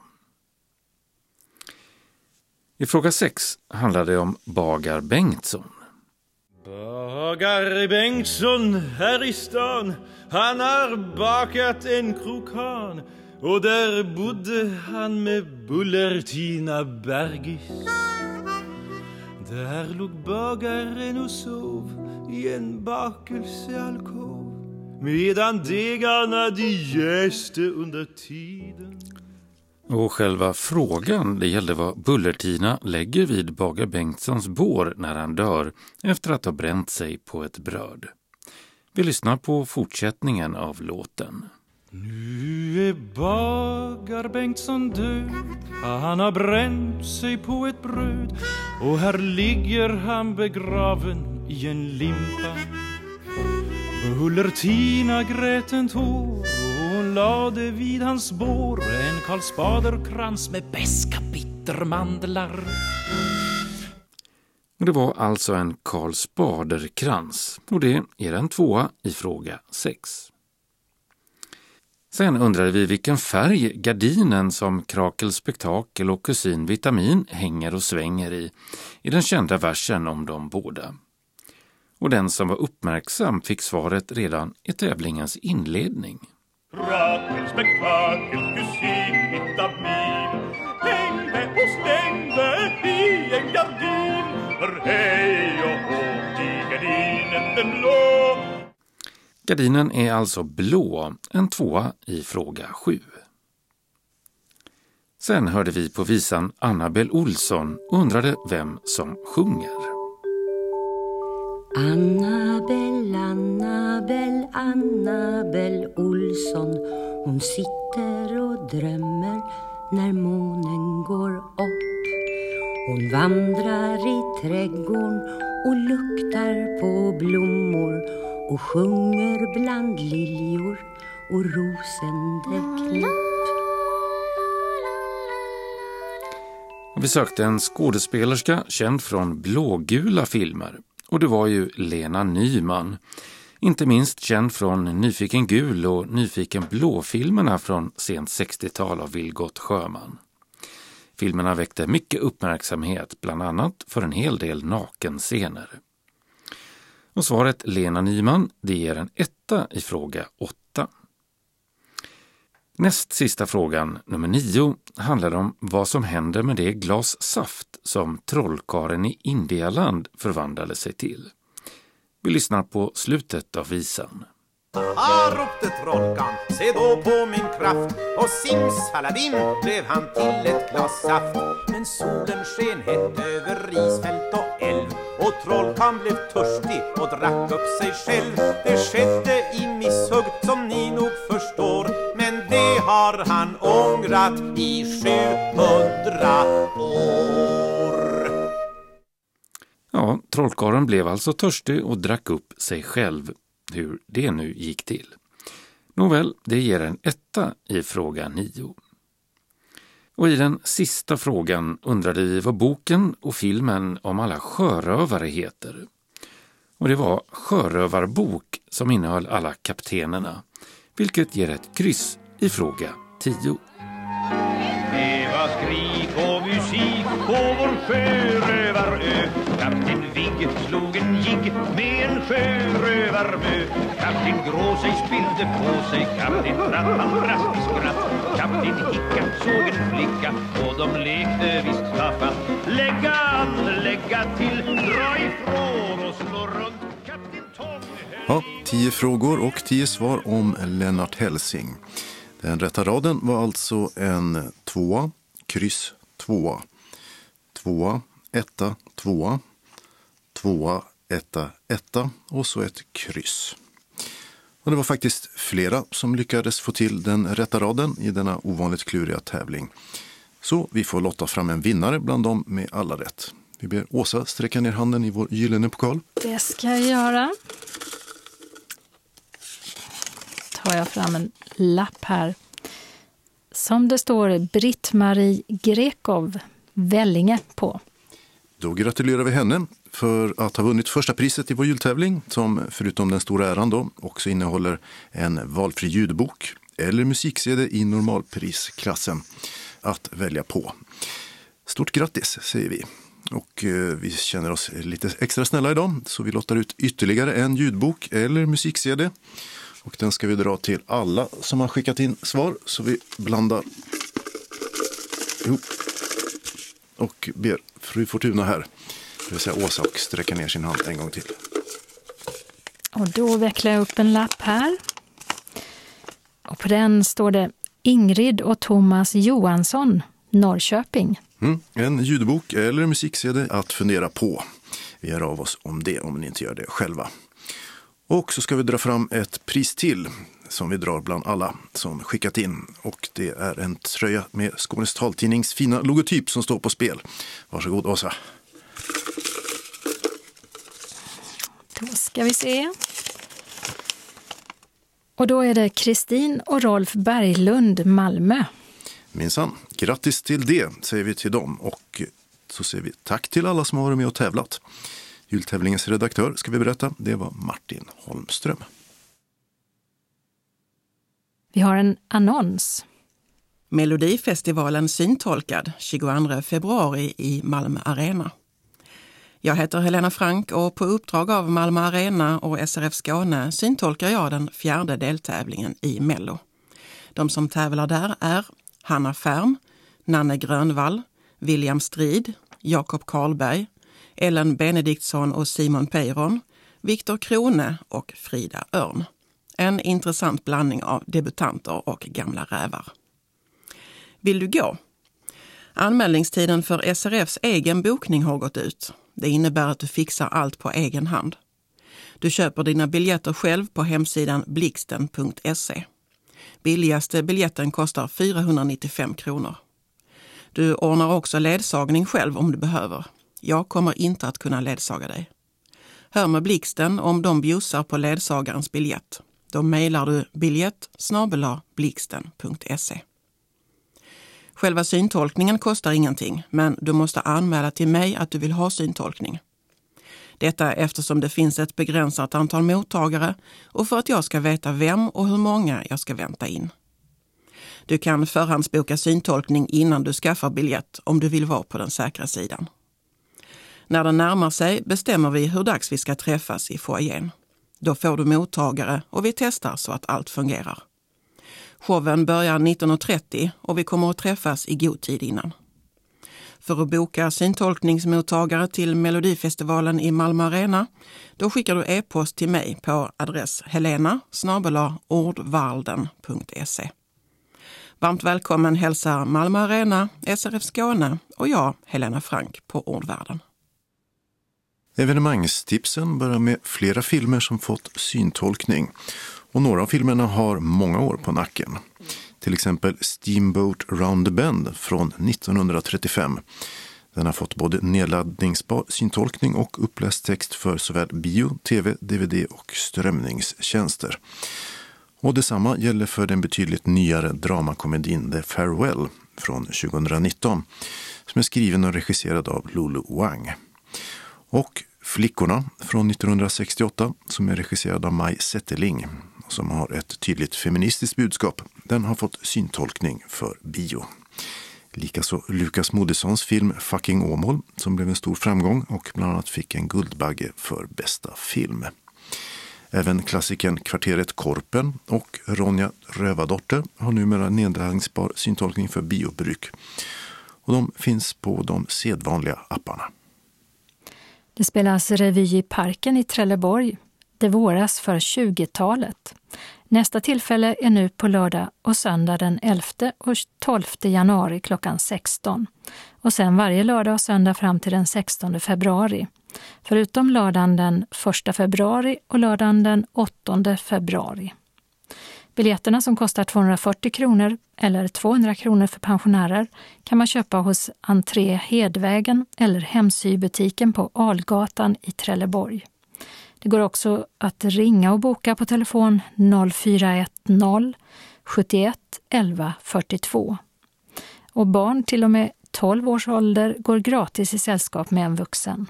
I fråga 6 handlar det om Bagar Bengtsson. Bagar Bengtsson här i stan Han har bakat en krokan. Och där bodde han med Bullertina Bergis. Där låg bagaren och sov i en bakelsealkov. Medan degarna de jäste under tiden. Och själva frågan det gällde vad Bullertina lägger vid Bagar Bengtssons bår när han dör efter att ha bränt sig på ett bröd. Vi lyssnar på fortsättningen av låten. Nu är Bagar Bengtsson död Han har bränt sig på ett bröd Och här ligger han begraven i en limpa Bullertina grät en tår hon lade vid hans bår en Karlsbaderkrans med beska bittermandlar det var alltså en Karlsbaderkrans och det är en tvåa i fråga 6. Sen undrade vi vilken färg gardinen som Krakel Spektakel och Kusin Vitamin hänger och svänger i, i den kända versen om de båda. Och den som var uppmärksam fick svaret redan i tävlingens inledning. Rakel, spektakel, kusin, vitamin Hängde och stängde i en gardin För hej och hå i gardinen den blå Gardinen är alltså blå, en tvåa i fråga 7. Sen hörde vi på visan Annabel Olsson och undrade vem som sjunger. Annabel, Annabel, Annabel Olsson. Hon sitter och drömmer när månen går upp. Hon vandrar i trädgården och luktar på blommor och sjunger bland liljor och rosende klipp. Vi sökte en skådespelerska känd från blågula filmer och det var ju Lena Nyman. Inte minst känd från Nyfiken gul och Nyfiken blå-filmerna från sent 60-tal av Vilgot Sjöman. Filmerna väckte mycket uppmärksamhet, bland annat för en hel del nakenscener. Och svaret Lena Nyman, det ger en etta i fråga 8. Näst sista frågan, nummer nio, handlar om vad som händer med det glas saft som trollkaren i Indialand förvandlade sig till. Vi lyssnar på slutet av visan. Ah, ropte trollkarln, se då på min kraft. Och simsalabim blev han till ett glas saft. Men solen sken hett över risfält och älv. Och trollkarln blev törstig och drack upp sig själv. Det skedde i misshugg som ni nog förstår har han ångrat i 700 år Ja, trollkarlen blev alltså törstig och drack upp sig själv hur det nu gick till. Nåväl, det ger en etta i fråga 9. Och i den sista frågan undrade vi vad boken och filmen om alla sjörövare heter. Och det var Sjörövarbok som innehöll alla kaptenerna, vilket ger ett kryss i fråga 10. Det var skrik och musik på vår sjörövarö. Kapten Vigg slog en jigg med en sjörövarmö. Kapten Gråsej spillde på sig Kapten Tratt han brast i skratt Kapten Hicka såg en flicka och de lekte visst tafatt Lägga an, lägga till, dra ifrån och slå runt. Kapten Tom Ja, tio frågor och tio svar om Lennart Helsing. Den rätta raden var alltså en tvåa, kryss tvåa, tvåa, etta, tvåa, tvåa, etta, etta och så ett kryss. Och det var faktiskt flera som lyckades få till den rätta raden i denna ovanligt kluriga tävling. Så vi får lotta fram en vinnare bland dem med alla rätt. Vi ber Åsa sträcka ner handen i vår gyllene pokal. Det ska jag göra tar jag fram en lapp här. Som det står Britt-Marie Grekov, Vellinge, på. Då gratulerar vi henne för att ha vunnit första priset i vår jultävling som förutom den stora äran då också innehåller en valfri ljudbok eller musik-CD i normalprisklassen att välja på. Stort grattis säger vi! Och eh, vi känner oss lite extra snälla idag så vi lottar ut ytterligare en ljudbok eller musik-CD. Och den ska vi dra till alla som har skickat in svar så vi blandar ihop och ber fru Fortuna här, det vill säga Åsa, och sträcka ner sin hand en gång till. Och då vecklar jag upp en lapp här. Och på den står det Ingrid och Thomas Johansson, Norrköping. Mm, en ljudbok eller musik-CD att fundera på. Vi hör av oss om det om ni inte gör det själva. Och så ska vi dra fram ett pris till som vi drar bland alla som skickat in. Och det är en tröja med Skånes taltidnings fina logotyp som står på spel. Varsågod Åsa. Då ska vi se. Och då är det Kristin och Rolf Berglund, Malmö. Minsann. Grattis till det, säger vi till dem. Och så säger vi tack till alla som har varit med och tävlat. Jultävlingens redaktör, ska vi berätta, det var Martin Holmström. Vi har en annons. Melodifestivalen syntolkad 22 februari i Malmö Arena. Jag heter Helena Frank och på uppdrag av Malmö Arena och SRF Skåne syntolkar jag den fjärde deltävlingen i Mello. De som tävlar där är Hanna Färm, Nanne Grönvall, William Strid, Jakob Karlberg, Ellen Benediktsson och Simon Peyron, Viktor Krone och Frida Örn. En intressant blandning av debutanter och gamla rävar. Vill du gå? Anmälningstiden för SRFs egen bokning har gått ut. Det innebär att du fixar allt på egen hand. Du köper dina biljetter själv på hemsidan blixten.se. Billigaste biljetten kostar 495 kronor. Du ordnar också ledsagning själv om du behöver. Jag kommer inte att kunna ledsaga dig. Hör med Blixten om de bjussar på ledsagarens biljett. Då mejlar du biljett blixten.se. Själva syntolkningen kostar ingenting, men du måste anmäla till mig att du vill ha syntolkning. Detta eftersom det finns ett begränsat antal mottagare och för att jag ska veta vem och hur många jag ska vänta in. Du kan förhandsboka syntolkning innan du skaffar biljett om du vill vara på den säkra sidan. När den närmar sig bestämmer vi hur dags vi ska träffas i foajén. Då får du mottagare och vi testar så att allt fungerar. Showen börjar 19.30 och vi kommer att träffas i god tid innan. För att boka syntolkningsmottagare till Melodifestivalen i Malmö Arena, då skickar du e-post till mig på adress helena ordvalden.se. Varmt välkommen hälsar Malmö Arena, SRF Skåne och jag, Helena Frank på Ordvärlden. Evenemangstipsen börjar med flera filmer som fått syntolkning. Och några av filmerna har många år på nacken. Till exempel Steamboat Round the Bend från 1935. Den har fått både nedladdningsbar syntolkning och uppläst text för såväl bio, tv, dvd och strömningstjänster. Och detsamma gäller för den betydligt nyare dramakomedin The Farewell från 2019 som är skriven och regisserad av Lulu Wang. Och Flickorna från 1968 som är regisserad av Maj Zetterling som har ett tydligt feministiskt budskap. Den har fått syntolkning för bio. Likaså Lukas Moodyssons film Fucking Åmål som blev en stor framgång och bland annat fick en Guldbagge för bästa film. Även klassikern Kvarteret Korpen och Ronja Rövardotter har numera nedladdningsbar syntolkning för biobruk. Och de finns på de sedvanliga apparna. Det spelas revy i Parken i Trelleborg. Det våras för 20-talet. Nästa tillfälle är nu på lördag och söndag den 11 och 12 januari klockan 16. Och sen varje lördag och söndag fram till den 16 februari. Förutom lördagen den 1 februari och lördagen den 8 februari. Biljetterna som kostar 240 kronor eller 200 kronor för pensionärer kan man köpa hos Entré Hedvägen eller Hemsybutiken på Algatan i Trelleborg. Det går också att ringa och boka på telefon 0410 71 11 42. Och barn till och med 12 års ålder går gratis i sällskap med en vuxen.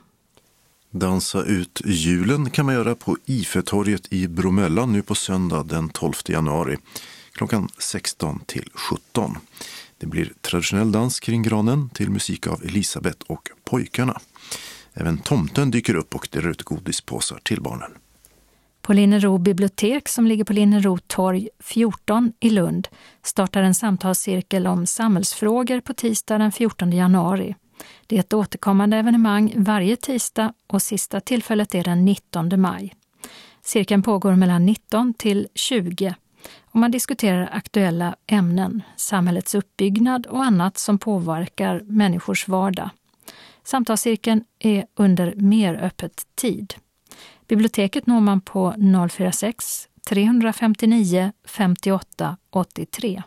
Dansa ut julen kan man göra på Ifetorget i Bromölla nu på söndag den 12 januari klockan 16 till 17. Det blir traditionell dans kring granen till musik av Elisabeth och pojkarna. Även tomten dyker upp och delar ut godispåsar till barnen. På Linnero bibliotek som ligger på Linnero torg 14 i Lund startar en samtalscirkel om samhällsfrågor på tisdag den 14 januari. Det är ett återkommande evenemang varje tisdag och sista tillfället är den 19 maj. Cirkeln pågår mellan 19 till 20 och man diskuterar aktuella ämnen, samhällets uppbyggnad och annat som påverkar människors vardag. Samtalscirkeln är under mer öppet tid. Biblioteket når man på 046 359 58 83.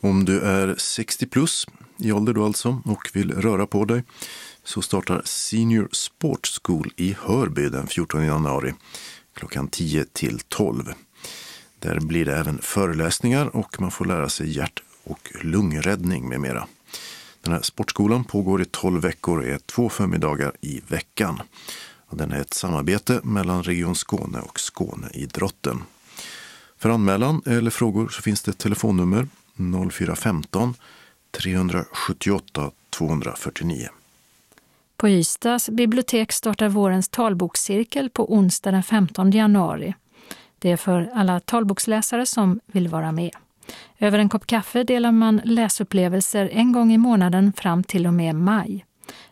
Om du är 60 plus i ålder då alltså och vill röra på dig så startar Senior Sports School i Hörby den 14 januari klockan 10 till 12. Där blir det även föreläsningar och man får lära sig hjärt och lungräddning med mera. Den här sportskolan pågår i 12 veckor och är två förmiddagar i veckan. Den är ett samarbete mellan Region Skåne och Skåneidrotten. För anmälan eller frågor så finns det ett telefonnummer 0415 378 249. På Ystads bibliotek startar vårens talbokscirkel på onsdag den 15 januari. Det är för alla talboksläsare som vill vara med. Över en kopp kaffe delar man läsupplevelser en gång i månaden fram till och med maj.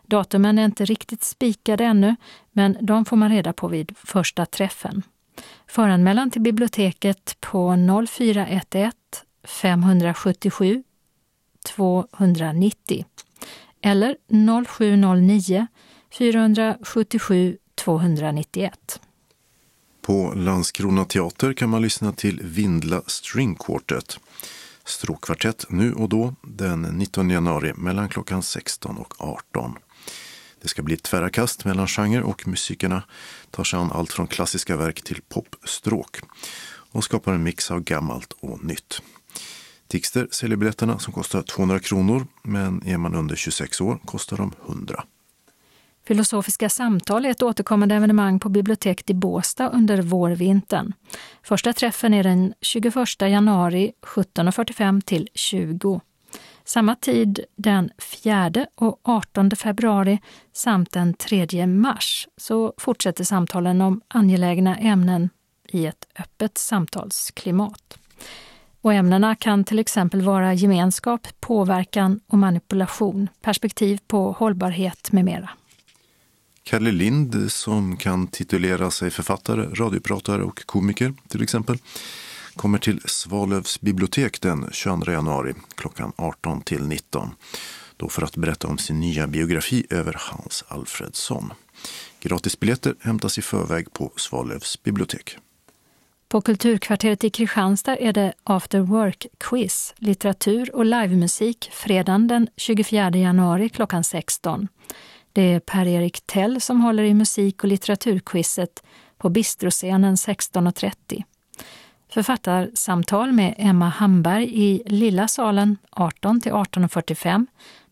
Datumen är inte riktigt spikade ännu, men de får man reda på vid första träffen. Föranmälan till biblioteket på 0411 577 290 eller 0709 477 291. På Landskrona teater kan man lyssna till Vindla String Quartet. Stråkkvartett nu och då den 19 januari mellan klockan 16 och 18. Det ska bli tvära kast mellan genre och musikerna tar sig an allt från klassiska verk till popstråk och skapar en mix av gammalt och nytt. Tixter säljer biljetterna som kostar 200 kronor men är man under 26 år kostar de 100. Filosofiska samtal är ett återkommande evenemang på biblioteket i Båstad under vårvintern. Första träffen är den 21 januari 17.45 till 20. Samma tid den 4 och 18 februari samt den 3 mars så fortsätter samtalen om angelägna ämnen i ett öppet samtalsklimat. Och ämnena kan till exempel vara gemenskap, påverkan och manipulation, perspektiv på hållbarhet med mera. Kalle Lind som kan titulera sig författare, radiopratare och komiker till exempel kommer till Svalövs bibliotek den 22 januari klockan 18 till 19. Då för att berätta om sin nya biografi över Hans Alfredsson. Gratisbiljetter hämtas i förväg på Svalövs bibliotek. På Kulturkvarteret i Kristianstad är det After Work-quiz, litteratur och livemusik fredagen den 24 januari klockan 16. Det är Per-Erik Tell som håller i musik och litteraturquizet på Bistroscenen 16.30. Författarsamtal med Emma Hamberg i Lilla salen 18 till 18.45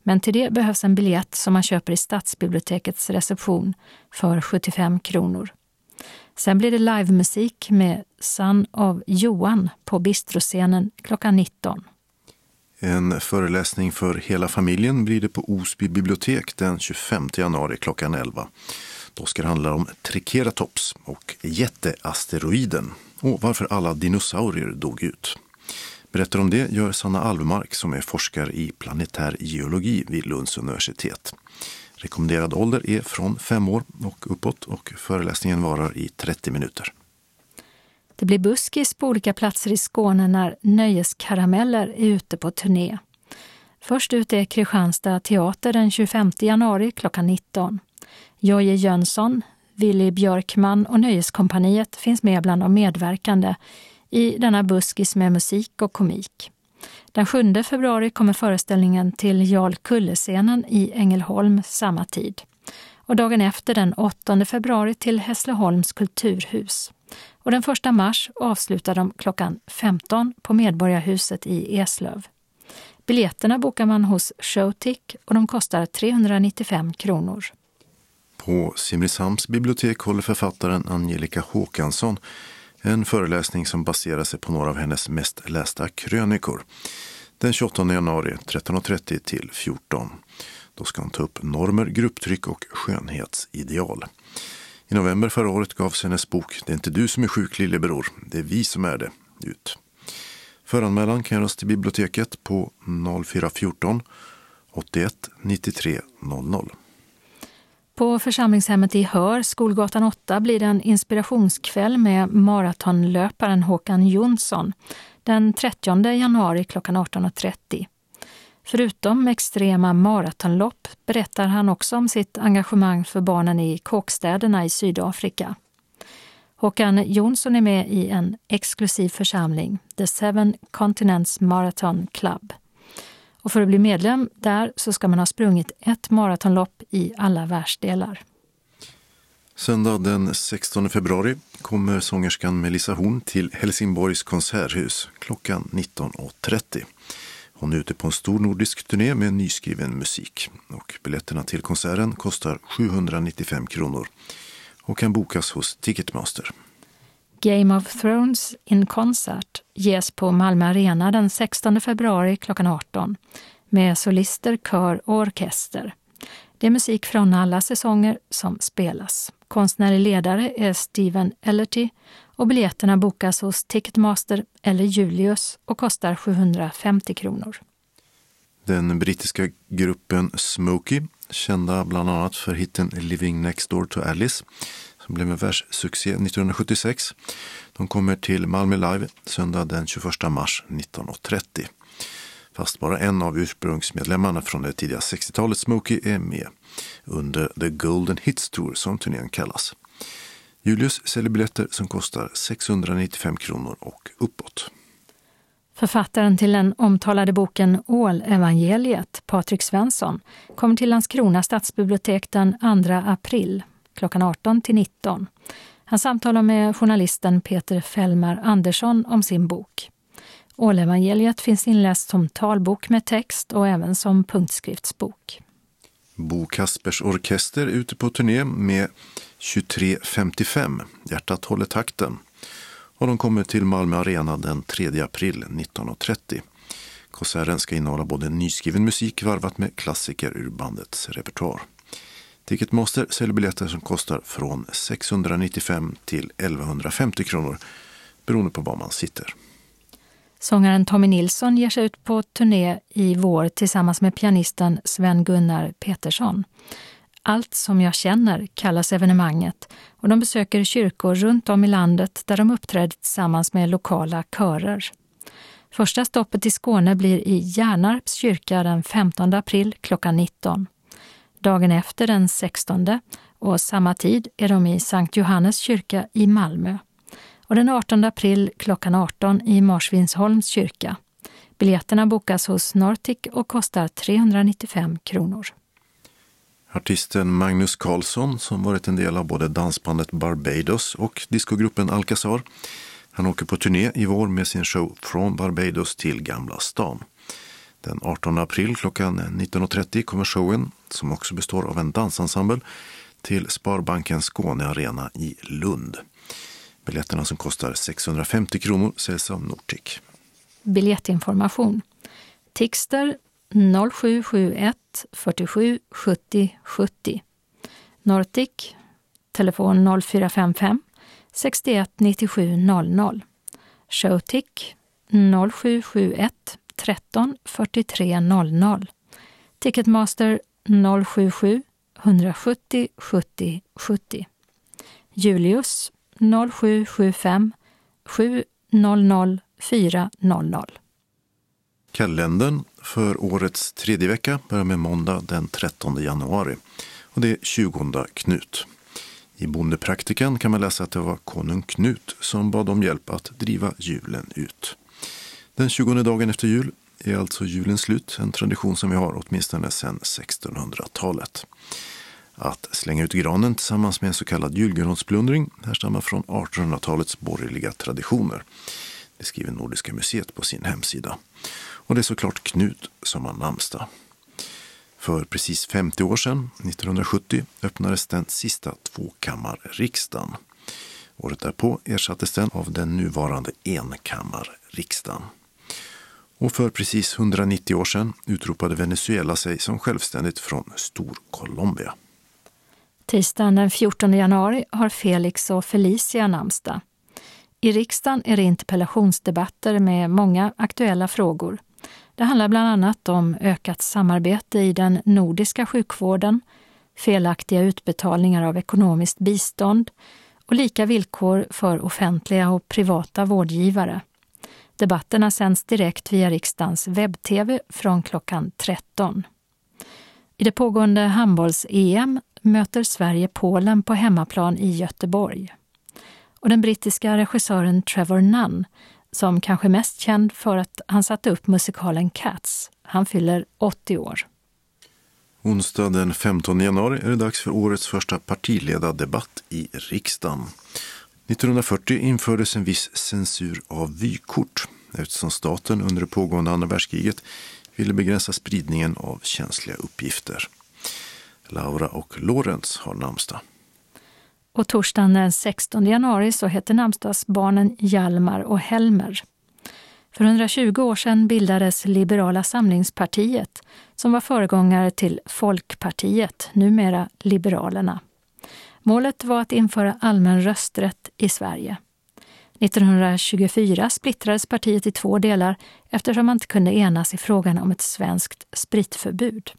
men till det behövs en biljett som man köper i Stadsbibliotekets reception för 75 kronor. Sen blir det livemusik med Son of Johan på Bistroscenen klockan 19. En föreläsning för hela familjen blir det på Osby bibliotek den 25 januari klockan 11. Då ska det handla om Triceratops och jätteasteroiden och varför alla dinosaurier dog ut. Berättar om det gör Sanna Alvmark som är forskare i planetär geologi vid Lunds universitet. Rekommenderad ålder är från fem år och uppåt och föreläsningen varar i 30 minuter. Det blir buskis på olika platser i Skåne när Nöjeskarameller är ute på turné. Först ut är Kristianstad teater den 25 januari klockan 19. Jojje Jönsson, Willy Björkman och Nöjeskompaniet finns med bland de medverkande i denna buskis med musik och komik. Den 7 februari kommer föreställningen till Jarl Kulle-scenen i Ängelholm samma tid. Och dagen efter, den 8 februari, till Hässleholms kulturhus. Och den 1 mars avslutar de klockan 15 på Medborgarhuset i Eslöv. Biljetterna bokar man hos Showtick och de kostar 395 kronor. På Simrishamns bibliotek håller författaren Angelica Håkansson en föreläsning som baserar sig på några av hennes mest lästa krönikor. Den 28 januari 13.30 till 14. Då ska hon ta upp normer, grupptryck och skönhetsideal. I november förra året gavs hennes bok Det är inte du som är sjuk lillebror, det är vi som är det ut. Föranmälan kan göras till biblioteket på 0414 81 93 00. På församlingshemmet i Hör, Skolgatan 8, blir det en inspirationskväll med maratonlöparen Håkan Jonsson den 30 januari klockan 18.30. Förutom extrema maratonlopp berättar han också om sitt engagemang för barnen i kåkstäderna i Sydafrika. Håkan Jonsson är med i en exklusiv församling, The Seven Continents Marathon Club. Och för att bli medlem där så ska man ha sprungit ett maratonlopp i alla världsdelar. Söndag den 16 februari kommer sångerskan Melissa Horn till Helsingborgs konserthus klockan 19.30. Hon är ute på en stor nordisk turné med nyskriven musik. Och biljetterna till konserten kostar 795 kronor och kan bokas hos Ticketmaster. Game of Thrones in Concert ges på Malmö Arena den 16 februari klockan 18 med solister, kör och orkester. Det är musik från alla säsonger som spelas. Konstnärlig ledare är Steven Ellerty och biljetterna bokas hos Ticketmaster eller Julius och kostar 750 kronor. Den brittiska gruppen Smokey, kända bland annat för hitten Living Next Door to Alice, som blev en världssuccé 1976. De kommer till Malmö Live söndag den 21 mars 19.30. Fast bara en av ursprungsmedlemmarna från det tidiga 60-talet, Smokey, är med under The Golden Hits Tour som turnén kallas. Julius säljer biljetter som kostar 695 kronor och uppåt. Författaren till den omtalade boken Ålevangeliet, Patrik Svensson, kommer till Landskrona stadsbibliotek den 2 april klockan 18 till 19. Han samtalar med journalisten Peter Fellmar Andersson om sin bok. Ålevangeliet finns inläst som talbok med text och även som punktskriftsbok. Bo Kaspers orkester är ute på turné med 2355, Hjärtat håller takten. Och de kommer till Malmö Arena den 3 april 19.30. Konserten ska innehålla både nyskriven musik varvat med klassiker ur bandets repertoar. Ticketmaster säljer biljetter som kostar från 695 till 1150 kronor beroende på var man sitter. Sångaren Tommy Nilsson ger sig ut på turné i vår tillsammans med pianisten Sven-Gunnar Petersson. Allt som jag känner kallas evenemanget och de besöker kyrkor runt om i landet där de uppträder tillsammans med lokala körer. Första stoppet i Skåne blir i Hjärnarps kyrka den 15 april klockan 19. Dagen efter den 16 och samma tid är de i Sankt Johannes kyrka i Malmö. Och den 18 april klockan 18 i Marsvinsholms kyrka. Biljetterna bokas hos Nortic och kostar 395 kronor. Artisten Magnus Carlsson, som varit en del av både dansbandet Barbados och discogruppen Alcazar, han åker på turné i vår med sin show Från Barbados till Gamla stan. Den 18 april klockan 19.30 kommer showen, som också består av en dansensemble, till Sparbanken Skåne Arena i Lund. Biljetterna som kostar 650 kronor säljs av Nortic. Biljettinformation. Tixter 0771 47 70 70. Nortic, telefon 0455 61 97 00. Showtick 0771 13 43 00. Ticketmaster 077 170 70 70. Julius 0775 700 400. Kalendern för årets tredje vecka börjar med måndag den 13 januari och det är 20 Knut. I Bondepraktikan kan man läsa att det var konung Knut som bad om hjälp att driva julen ut. Den 20 dagen efter jul är alltså julen slut, en tradition som vi har åtminstone sedan 1600-talet. Att slänga ut granen tillsammans med en så kallad julgransplundring härstammar från 1800-talets borgerliga traditioner. Det skriver Nordiska museet på sin hemsida. Och det är såklart Knut som har namnsdag. För precis 50 år sedan, 1970, öppnades den sista tvåkammarriksdagen. Året därpå ersattes den av den nuvarande enkammarriksdagen. Och för precis 190 år sedan utropade Venezuela sig som självständigt från Storcolombia. Tisdagen den 14 januari har Felix och Felicia namnsdag. I riksdagen är det interpellationsdebatter med många aktuella frågor. Det handlar bland annat om ökat samarbete i den nordiska sjukvården, felaktiga utbetalningar av ekonomiskt bistånd och lika villkor för offentliga och privata vårdgivare. Debatterna sänds direkt via riksdagens webb-tv från klockan 13. I det pågående handbolls-EM möter Sverige Polen på hemmaplan i Göteborg. Och den brittiska regissören Trevor Nunn, som kanske är mest känd för att han satte upp musikalen Cats, han fyller 80 år. Onsdag den 15 januari är det dags för årets första partiledardebatt i riksdagen. 1940 infördes en viss censur av vykort eftersom staten under det pågående andra världskriget ville begränsa spridningen av känsliga uppgifter. Laura och Lorenz har namnsdag. Och torsdagen den 16 januari så heter namnsdagsbarnen Hjalmar och Helmer. För 120 år sedan bildades Liberala samlingspartiet som var föregångare till Folkpartiet, numera Liberalerna. Målet var att införa allmän rösträtt i Sverige. 1924 splittrades partiet i två delar eftersom man inte kunde enas i frågan om ett svenskt spritförbud.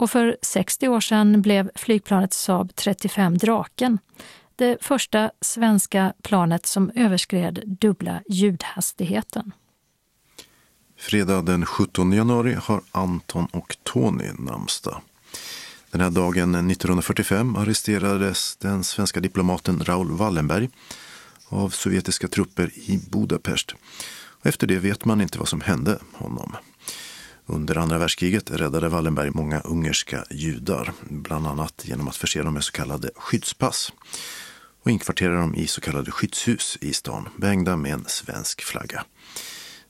Och för 60 år sedan blev flygplanet Saab 35 Draken det första svenska planet som överskred dubbla ljudhastigheten. Fredag den 17 januari har Anton och Tony namnsdag. Den här dagen 1945 arresterades den svenska diplomaten Raoul Wallenberg av sovjetiska trupper i Budapest. Och efter det vet man inte vad som hände honom. Under andra världskriget räddade Wallenberg många ungerska judar, bland annat genom att förse dem med så kallade skyddspass och inkvartera dem i så kallade skyddshus i stan, behängda med en svensk flagga.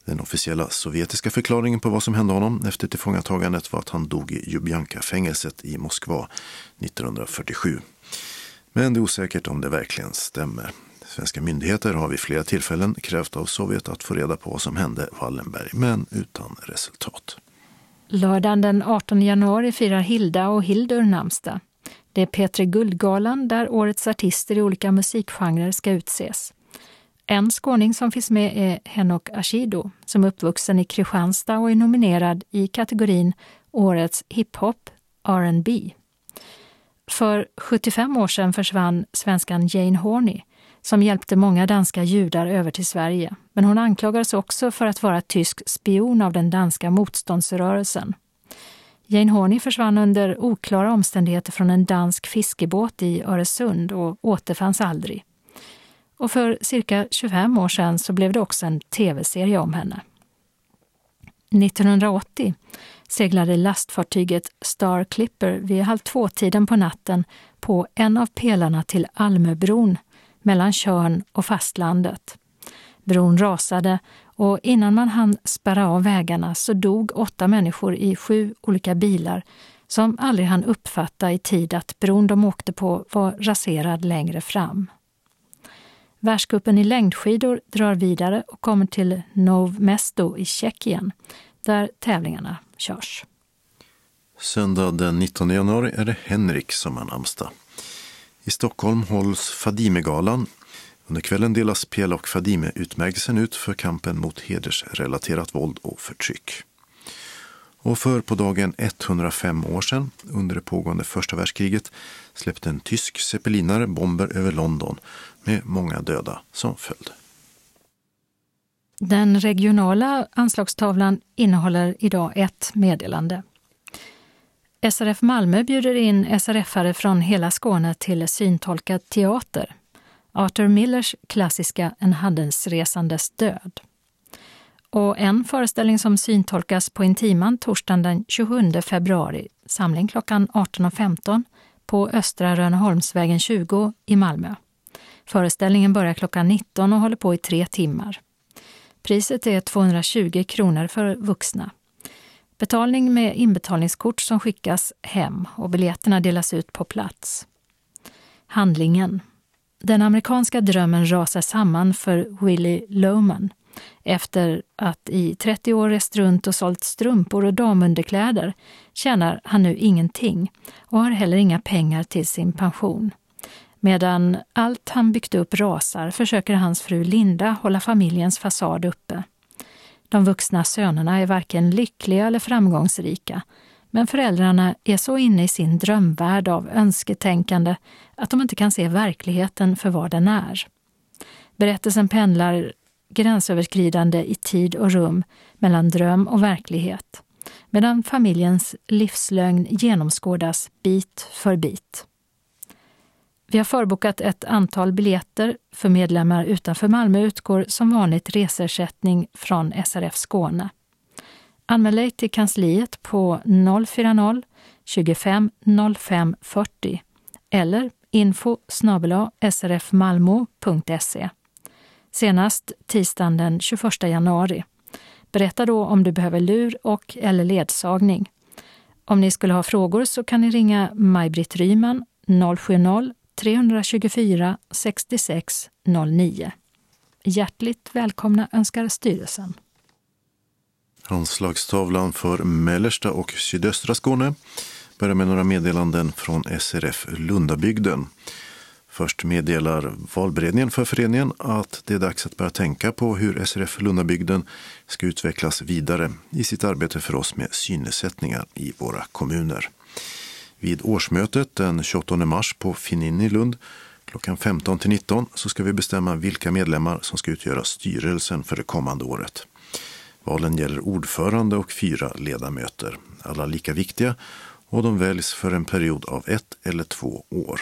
Den officiella sovjetiska förklaringen på vad som hände honom efter tillfångatagandet var att han dog i Ljubljanka-fängelset i Moskva 1947. Men det är osäkert om det verkligen stämmer. Svenska myndigheter har vid flera tillfällen krävt av Sovjet att få reda på vad som hände Wallenberg, men utan resultat. Lördagen den 18 januari firar Hilda och Hildur namnsdag. Det är Petri Guldgalan där årets artister i olika musikgenrer ska utses. En skåning som finns med är Henok Ashido som är uppvuxen i Kristianstad och är nominerad i kategorin Årets hiphop R&B. För 75 år sedan försvann svenskan Jane Horney som hjälpte många danska judar över till Sverige. Men hon anklagades också för att vara tysk spion av den danska motståndsrörelsen. Jane Horney försvann under oklara omständigheter från en dansk fiskebåt i Öresund och återfanns aldrig. Och för cirka 25 år sedan så blev det också en tv-serie om henne. 1980 seglade lastfartyget Star Clipper vid halv två-tiden på natten på en av pelarna till Almöbron mellan Körn och fastlandet. Bron rasade och innan man hann spärra av vägarna så dog åtta människor i sju olika bilar som aldrig hann uppfatta i tid att bron de åkte på var raserad längre fram. Världscupen i längdskidor drar vidare och kommer till Nov Mesto i Tjeckien där tävlingarna körs. Söndag den 19 januari är det Henrik som har namnsdag. I Stockholm hålls Fadimegalan. Under kvällen delas Pela och Fadime-utmärkelsen ut för kampen mot hedersrelaterat våld och förtryck. Och för på dagen 105 år sedan, under det pågående första världskriget, släppte en tysk zeppelinare bomber över London med många döda som följd. Den regionala anslagstavlan innehåller idag ett meddelande. SRF Malmö bjuder in SRF-are från hela Skåne till syntolkad teater. Arthur Millers klassiska En handelsresandes död. Och en föreställning som syntolkas på Intiman torsdagen den 27 februari, samling klockan 18.15 på Östra Rönneholmsvägen 20 i Malmö. Föreställningen börjar klockan 19 och håller på i tre timmar. Priset är 220 kronor för vuxna. Betalning med inbetalningskort som skickas hem och biljetterna delas ut på plats. Handlingen. Den amerikanska drömmen rasar samman för Willie Loman efter att i 30 år rest runt och sålt strumpor och damunderkläder tjänar han nu ingenting och har heller inga pengar till sin pension. Medan allt han byggt upp rasar försöker hans fru Linda hålla familjens fasad uppe. De vuxna sönerna är varken lyckliga eller framgångsrika, men föräldrarna är så inne i sin drömvärld av önsketänkande att de inte kan se verkligheten för vad den är. Berättelsen pendlar gränsöverskridande i tid och rum mellan dröm och verklighet, medan familjens livslögn genomskådas bit för bit. Vi har förbokat ett antal biljetter. För medlemmar utanför Malmö utgår som vanligt resersättning från SRF Skåne. Anmäl dig till kansliet på 040 25 05 40 eller info srfmalmo.se. Senast tisdagen den 21 januari. Berätta då om du behöver lur och eller ledsagning. Om ni skulle ha frågor så kan ni ringa Maj-Britt Ryman 070 324 66 09. Hjärtligt välkomna önskar styrelsen. Anslagstavlan för mellersta och sydöstra Skåne börjar med några meddelanden från SRF Lundabygden. Först meddelar valberedningen för föreningen att det är dags att börja tänka på hur SRF Lundabygden ska utvecklas vidare i sitt arbete för oss med synnedsättningar i våra kommuner. Vid årsmötet den 28 mars på Finnin i Lund klockan 15 till 19 så ska vi bestämma vilka medlemmar som ska utgöra styrelsen för det kommande året. Valen gäller ordförande och fyra ledamöter, alla lika viktiga och de väljs för en period av ett eller två år.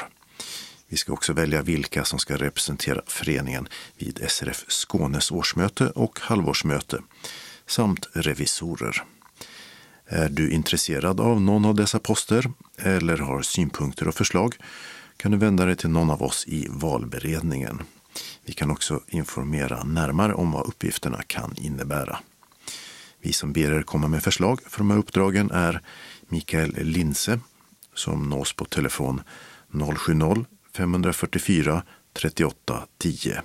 Vi ska också välja vilka som ska representera föreningen vid SRF Skånes årsmöte och halvårsmöte samt revisorer. Är du intresserad av någon av dessa poster eller har synpunkter och förslag kan du vända dig till någon av oss i valberedningen. Vi kan också informera närmare om vad uppgifterna kan innebära. Vi som ber er komma med förslag för de här uppdragen är Mikael Linse som nås på telefon 070-544 38 10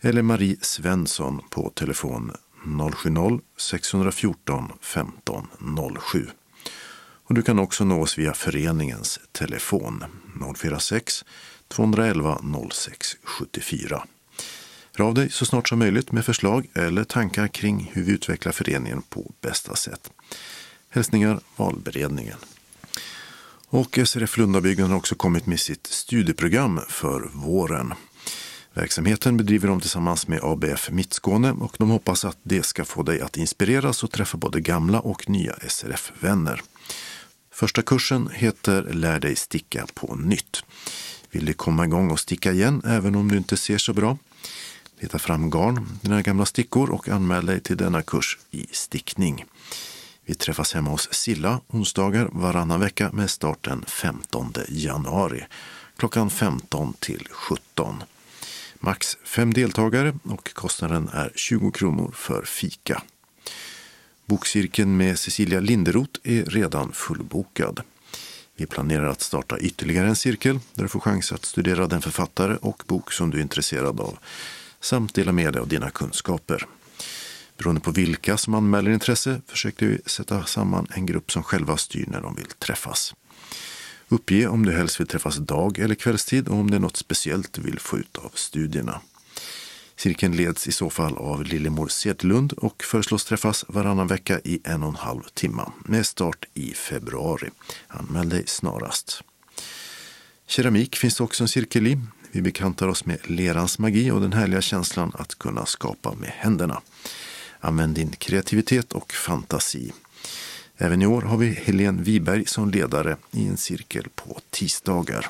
eller Marie Svensson på telefon 070-614 15 07. Och du kan också nå oss via föreningens telefon 046 211 06 74. Hör av dig så snart som möjligt med förslag eller tankar kring hur vi utvecklar föreningen på bästa sätt. Hälsningar valberedningen. Och SRF Lundabygden har också kommit med sitt studieprogram för våren. Verksamheten bedriver de tillsammans med ABF Mittskåne och de hoppas att det ska få dig att inspireras och träffa både gamla och nya SRF-vänner. Första kursen heter Lär dig sticka på nytt. Vill du komma igång och sticka igen även om du inte ser så bra? Leta fram garn, dina gamla stickor och anmäl dig till denna kurs i stickning. Vi träffas hemma hos Silla onsdagar varannan vecka med start den 15 januari klockan 15 till 17. Max fem deltagare och kostnaden är 20 kronor för fika. Bokcirkeln med Cecilia Linderoth är redan fullbokad. Vi planerar att starta ytterligare en cirkel där du får chans att studera den författare och bok som du är intresserad av samt dela med dig av dina kunskaper. Beroende på vilka som anmäler intresse försöker vi sätta samman en grupp som själva styr när de vill träffas. Uppge om du helst vill träffas dag eller kvällstid och om det är något speciellt du vill få ut av studierna. Cirkeln leds i så fall av Lillemor Sedlund och föreslås träffas varannan vecka i en och en halv timme med start i februari. Anmäl dig snarast. Keramik finns det också en cirkel i. Vi bekantar oss med lerans magi och den härliga känslan att kunna skapa med händerna. Använd din kreativitet och fantasi. Även i år har vi Helene Wiberg som ledare i en cirkel på tisdagar.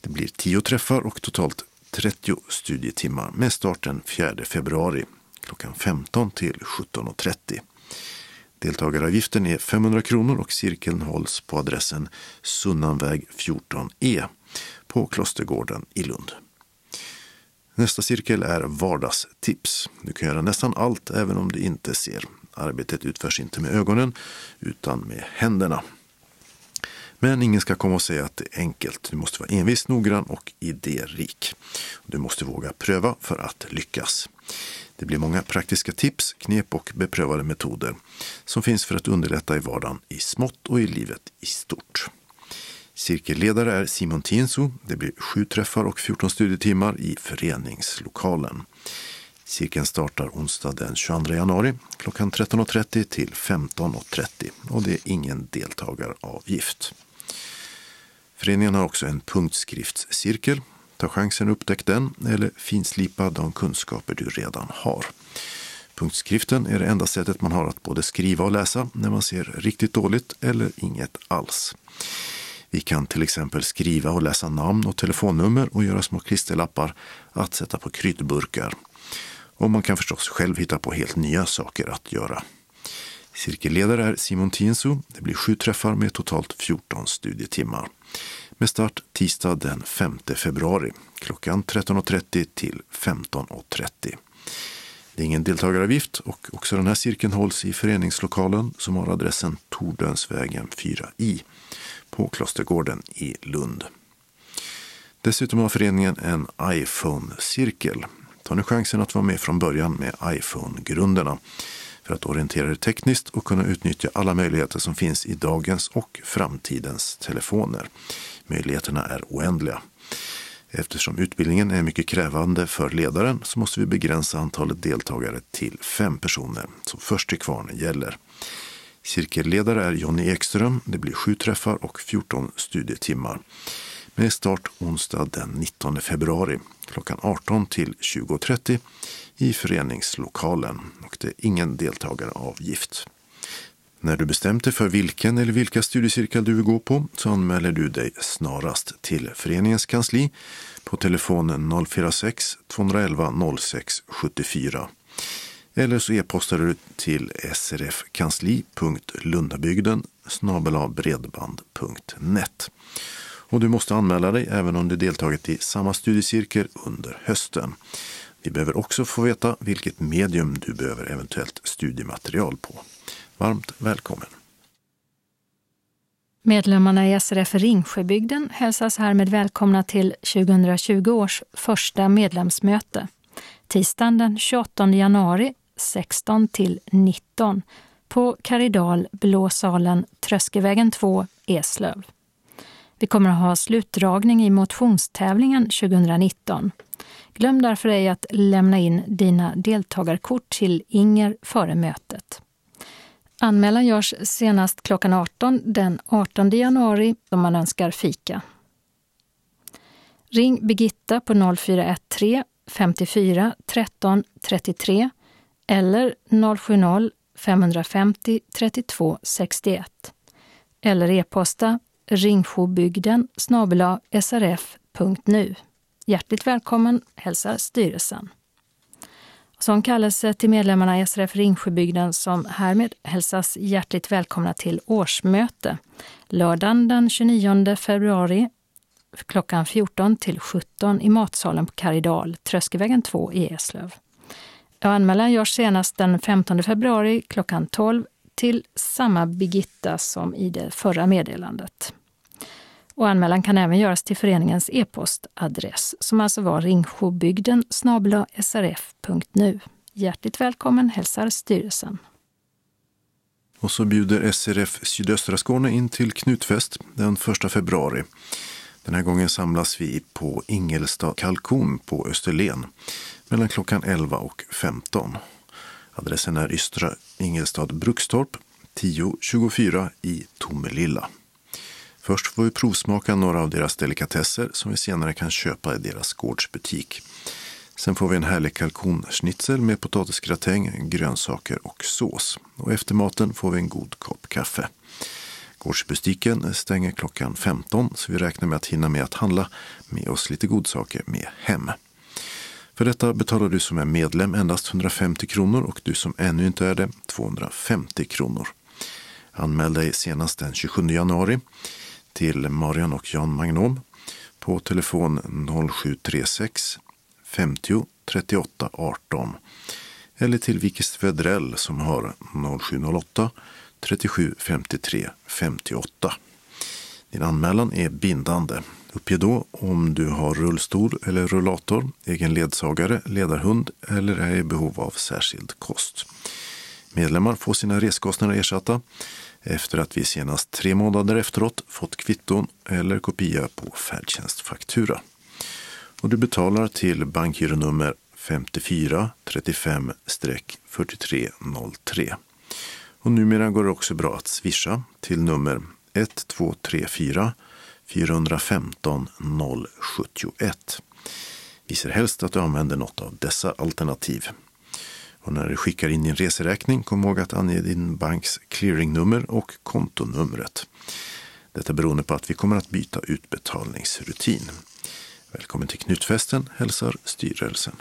Det blir tio träffar och totalt 30 studietimmar med start den 4 februari klockan 15 till 17.30. Deltagaravgiften är 500 kronor och cirkeln hålls på adressen Sunnanväg 14E på Klostergården i Lund. Nästa cirkel är vardagstips. Du kan göra nästan allt även om du inte ser. Arbetet utförs inte med ögonen utan med händerna. Men ingen ska komma och säga att det är enkelt. Du måste vara envis, noggrann och idérik. Du måste våga pröva för att lyckas. Det blir många praktiska tips, knep och beprövade metoder som finns för att underlätta i vardagen i smått och i livet i stort. Cirkelledare är Simon Tienso. Det blir sju träffar och 14 studietimmar i föreningslokalen. Cirkeln startar onsdag den 22 januari klockan 13.30 till 15.30 och det är ingen deltagaravgift. Föreningen har också en punktskriftscirkel. Ta chansen att upptäcka den eller finslipa de kunskaper du redan har. Punktskriften är det enda sättet man har att både skriva och läsa när man ser riktigt dåligt eller inget alls. Vi kan till exempel skriva och läsa namn och telefonnummer och göra små klisterlappar att sätta på kryddburkar. Och man kan förstås själv hitta på helt nya saker att göra. Cirkelledare är Simon Tienso. Det blir sju träffar med totalt 14 studietimmar. Med start tisdag den 5 februari klockan 13.30 till 15.30. Det är ingen deltagaravgift och också den här cirkeln hålls i föreningslokalen som har adressen Tordönsvägen 4i på Klostergården i Lund. Dessutom har föreningen en iPhone-cirkel. Ta nu chansen att vara med från början med iPhone-grunderna för att orientera dig tekniskt och kunna utnyttja alla möjligheter som finns i dagens och framtidens telefoner. Möjligheterna är oändliga. Eftersom utbildningen är mycket krävande för ledaren så måste vi begränsa antalet deltagare till fem personer, så först till kvarn gäller. Cirkelledare är Jonny Ekström. Det blir sju träffar och 14 studietimmar. Med start onsdag den 19 februari klockan 18 till 20.30 i föreningslokalen och det är ingen deltagaravgift. När du bestämt dig för vilken eller vilka studiecirklar du vill gå på så anmäler du dig snarast till föreningens kansli på telefonen 046-211 06 74 eller så e-postar du till srfkansli.lundabygden bredband.net. Och du måste anmäla dig även om du deltagit i samma studiecirkel under hösten. Vi behöver också få veta vilket medium du behöver eventuellt studiematerial på. Varmt välkommen! Medlemmarna i SRF Ringsjöbygden hälsas härmed välkomna till 2020 års första medlemsmöte. Tisdagen den 28 januari 16 till 19 på Karidal, Blåsalen, Tröskevägen 2, Eslöv. Vi kommer att ha slutdragning i motionstävlingen 2019. Glöm därför ej att lämna in dina deltagarkort till Inger före mötet. Anmälan görs senast klockan 18 den 18 januari om man önskar fika. Ring Birgitta på 0413 54 13 33 eller 070 550 32 61 eller e-posta ringsjobygden srf.nu. Hjärtligt välkommen hälsar styrelsen. Som kallelse till medlemmarna i SRF Ringsjöbygden som härmed hälsas hjärtligt välkomna till årsmöte lördagen den 29 februari klockan 14 till 17 i matsalen på Karidal, Tröskevägen 2 i Eslöv. Anmälan görs senast den 15 februari klockan 12 till samma Birgitta som i det förra meddelandet. Och anmälan kan även göras till föreningens e-postadress som alltså var ringshobygden srf.nu. Hjärtligt välkommen hälsar styrelsen. Och så bjuder SRF Sydöstra Skåne in till Knutfest den 1 februari. Den här gången samlas vi på Ingelstad kalkon på Österlen mellan klockan 11 och 15. Adressen är Ystra Ingelstad Brukstorp 1024 i Tomelilla. Först får vi provsmaka några av deras delikatesser som vi senare kan köpa i deras gårdsbutik. Sen får vi en härlig kalkonschnitzel med potatisgratäng, grönsaker och sås. Och efter maten får vi en god kopp kaffe. Gårdsbutiken stänger klockan 15 så vi räknar med att hinna med att handla med oss lite godsaker med hem. För detta betalar du som är medlem endast 150 kronor och du som ännu inte är det 250 kronor. Anmäl dig senast den 27 januari till Marian och Jan Magnom på telefon 0736 50 38 18 eller till Vikis Vedrell som har 0708 37 53 58. Din anmälan är bindande. Uppge då om du har rullstol eller rullator, egen ledsagare, ledarhund eller är i behov av särskild kost. Medlemmar får sina reskostnader ersatta efter att vi senast tre månader efteråt fått kvitton eller kopia på färdtjänstfaktura. Och du betalar till bankgironummer 54 35 4303. Och numera går det också bra att swisha till nummer 1234 415 071. Vi ser helst att du använder något av dessa alternativ. Och när du skickar in din reseräkning, kom ihåg att ange din banks clearingnummer och kontonumret. Detta beroende på att vi kommer att byta utbetalningsrutin. Välkommen till Knutfesten, hälsar styrelsen.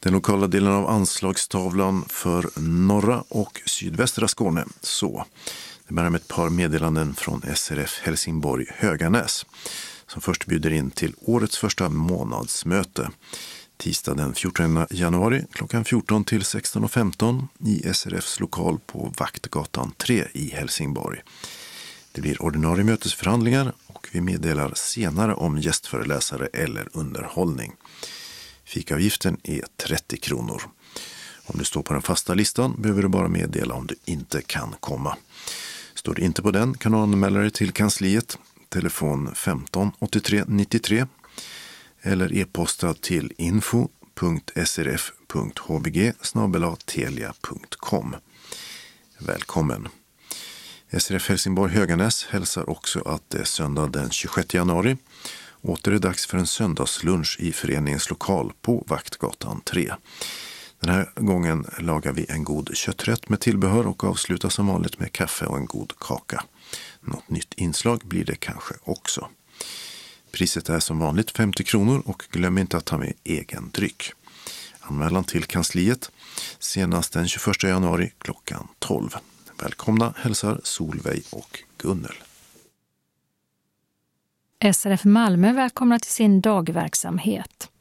Den lokala delen av anslagstavlan för norra och sydvästra Skåne. Så, det börjar med ett par meddelanden från SRF Helsingborg Höganäs som först bjuder in till årets första månadsmöte tisdag den 14 januari klockan 14 till 16.15 i SRFs lokal på Vaktgatan 3 i Helsingborg. Det blir ordinarie mötesförhandlingar och vi meddelar senare om gästföreläsare eller underhållning. Fikavgiften är 30 kronor. Om du står på den fasta listan behöver du bara meddela om du inte kan komma. Står du inte på den kan du anmäla dig till kansliet, telefon 15 83 93 eller e-posta till info.srf.hbg telia.com. Välkommen! SRF Helsingborg Höganäs hälsar också att det är söndag den 26 januari åter är dags för en söndagslunch i föreningens lokal på Vaktgatan 3. Den här gången lagar vi en god kötträtt med tillbehör och avslutar som vanligt med kaffe och en god kaka. Något nytt inslag blir det kanske också. Priset är som vanligt 50 kronor och glöm inte att ta med egen dryck. Anmälan till kansliet senast den 21 januari klockan 12. Välkomna hälsar Solveig och Gunnel. SRF Malmö välkomnar till sin dagverksamhet.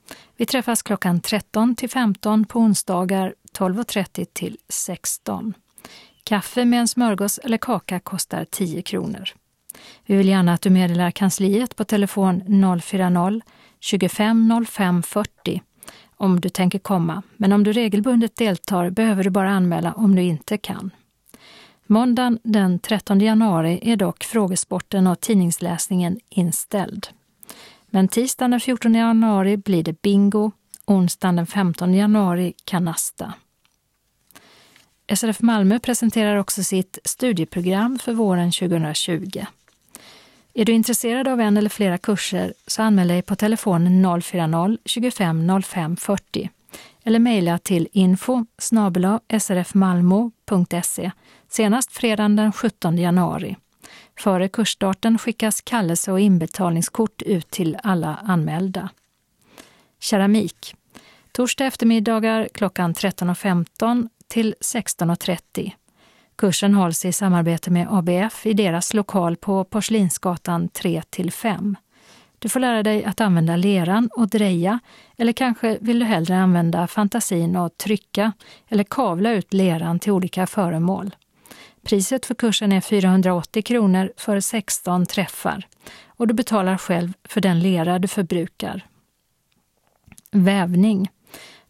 Vi träffas klockan 13 till 15 på onsdagar 12.30 till 16. Kaffe med en smörgås eller kaka kostar 10 kronor. Vi vill gärna att du meddelar kansliet på telefon 040 25 05 40 om du tänker komma, men om du regelbundet deltar behöver du bara anmäla om du inte kan. Måndagen den 13 januari är dock frågesporten och tidningsläsningen inställd. Men tisdagen den 14 januari blir det bingo, onsdagen den 15 januari kanasta. SRF Malmö presenterar också sitt studieprogram för våren 2020. Är du intresserad av en eller flera kurser så anmäl dig på telefon 040-25 05 40 eller mejla till info srfmalmo.se senast fredagen den 17 januari. Före kursstarten skickas kallelse och inbetalningskort ut till alla anmälda. Keramik. Torsdag eftermiddagar klockan 13.15 till 16.30. Kursen hålls i samarbete med ABF i deras lokal på Porslinsgatan 3 5. Du får lära dig att använda leran och dreja eller kanske vill du hellre använda fantasin och trycka eller kavla ut leran till olika föremål. Priset för kursen är 480 kronor för 16 träffar och du betalar själv för den lera du förbrukar. Vävning.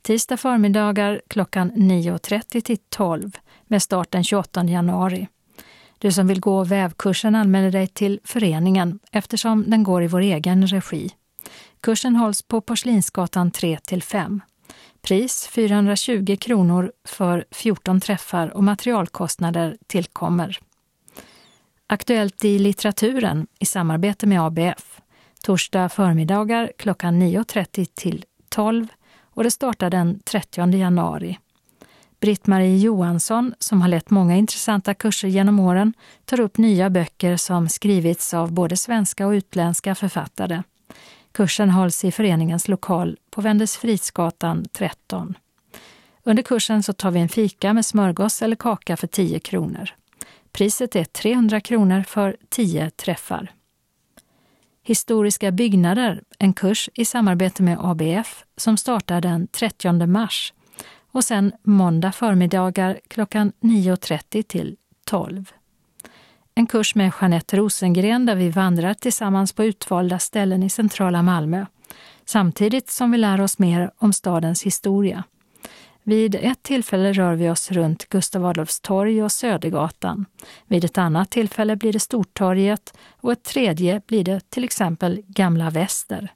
Tisdag förmiddagar klockan 9.30 till 12 med start den 28 januari. Du som vill gå vävkursen anmäler dig till föreningen eftersom den går i vår egen regi. Kursen hålls på Porslinsgatan 3 5. Pris 420 kronor för 14 träffar och materialkostnader tillkommer. Aktuellt i litteraturen i samarbete med ABF. Torsdag förmiddagar klockan 9.30 till 12 och det startar den 30 januari. Britt-Marie Johansson, som har lett många intressanta kurser genom åren, tar upp nya böcker som skrivits av både svenska och utländska författare. Kursen hålls i föreningens lokal på Wendelsfridsgatan 13. Under kursen så tar vi en fika med smörgås eller kaka för 10 kronor. Priset är 300 kronor för 10 träffar. Historiska byggnader, en kurs i samarbete med ABF som startar den 30 mars och sen måndag förmiddagar klockan 9.30 till 12. En kurs med Jeanette Rosengren där vi vandrar tillsammans på utvalda ställen i centrala Malmö, samtidigt som vi lär oss mer om stadens historia. Vid ett tillfälle rör vi oss runt Gustav Adolfs torg och Södergatan. Vid ett annat tillfälle blir det Stortorget och ett tredje blir det till exempel Gamla Väster.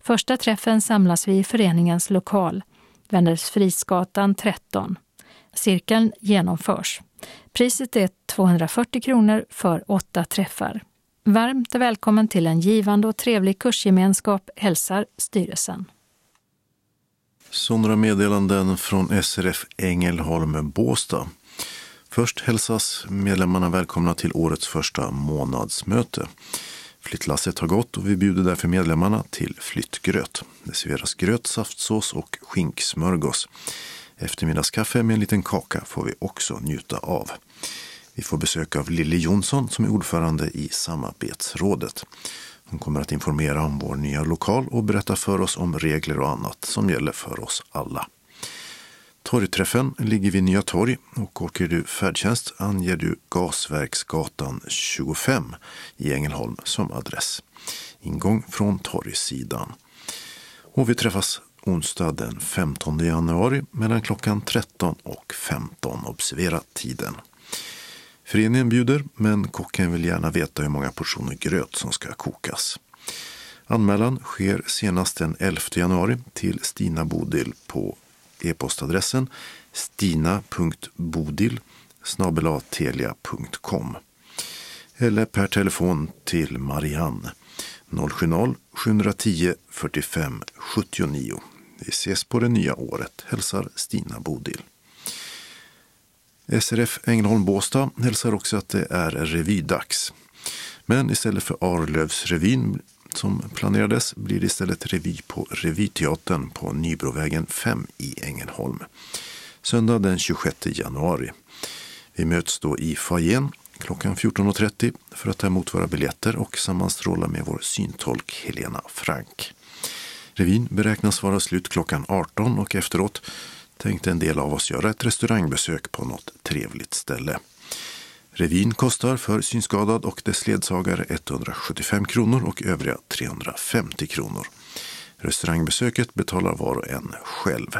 Första träffen samlas vi i föreningens lokal, Wendelsfridsgatan 13. Cirkeln genomförs. Priset är 240 kronor för åtta träffar. Varmt välkommen till en givande och trevlig kursgemenskap hälsar styrelsen. Så några meddelanden från SRF Ängelholm Båstad. Först hälsas medlemmarna välkomna till årets första månadsmöte. Flyttlasset har gått och vi bjuder därför medlemmarna till flyttgröt. Det serveras gröt, saftsås och skinksmörgås. Eftermiddagskaffe med en liten kaka får vi också njuta av. Vi får besök av Lilly Jonsson som är ordförande i samarbetsrådet. Hon kommer att informera om vår nya lokal och berätta för oss om regler och annat som gäller för oss alla. Torgträffen ligger vid Nya Torg och åker du färdtjänst anger du Gasverksgatan 25 i Ängelholm som adress. Ingång från torgsidan. Och vi träffas onsdag den 15 januari mellan klockan 13 och 15. Observera tiden. Föreningen bjuder, men kocken vill gärna veta hur många portioner gröt som ska kokas. Anmälan sker senast den 11 januari till Stina Bodil på e-postadressen stina.bodil snabelatelia.com eller per telefon till Marianne 070-710 45 79. Vi ses på det nya året, hälsar Stina Bodil. SRF Ängelholm Båstad hälsar också att det är revydags. Men istället för Arlövsrevyn som planerades blir det istället revy på Revyteatern på Nybrovägen 5 i Ängelholm. Söndag den 26 januari. Vi möts då i foajén klockan 14.30 för att ta emot våra biljetter och sammanstråla med vår syntolk Helena Frank. Revyn beräknas vara slut klockan 18 och efteråt tänkte en del av oss göra ett restaurangbesök på något trevligt ställe. Revyn kostar för synskadad och dess ledsagare 175 kronor och övriga 350 kronor. Restaurangbesöket betalar var och en själv.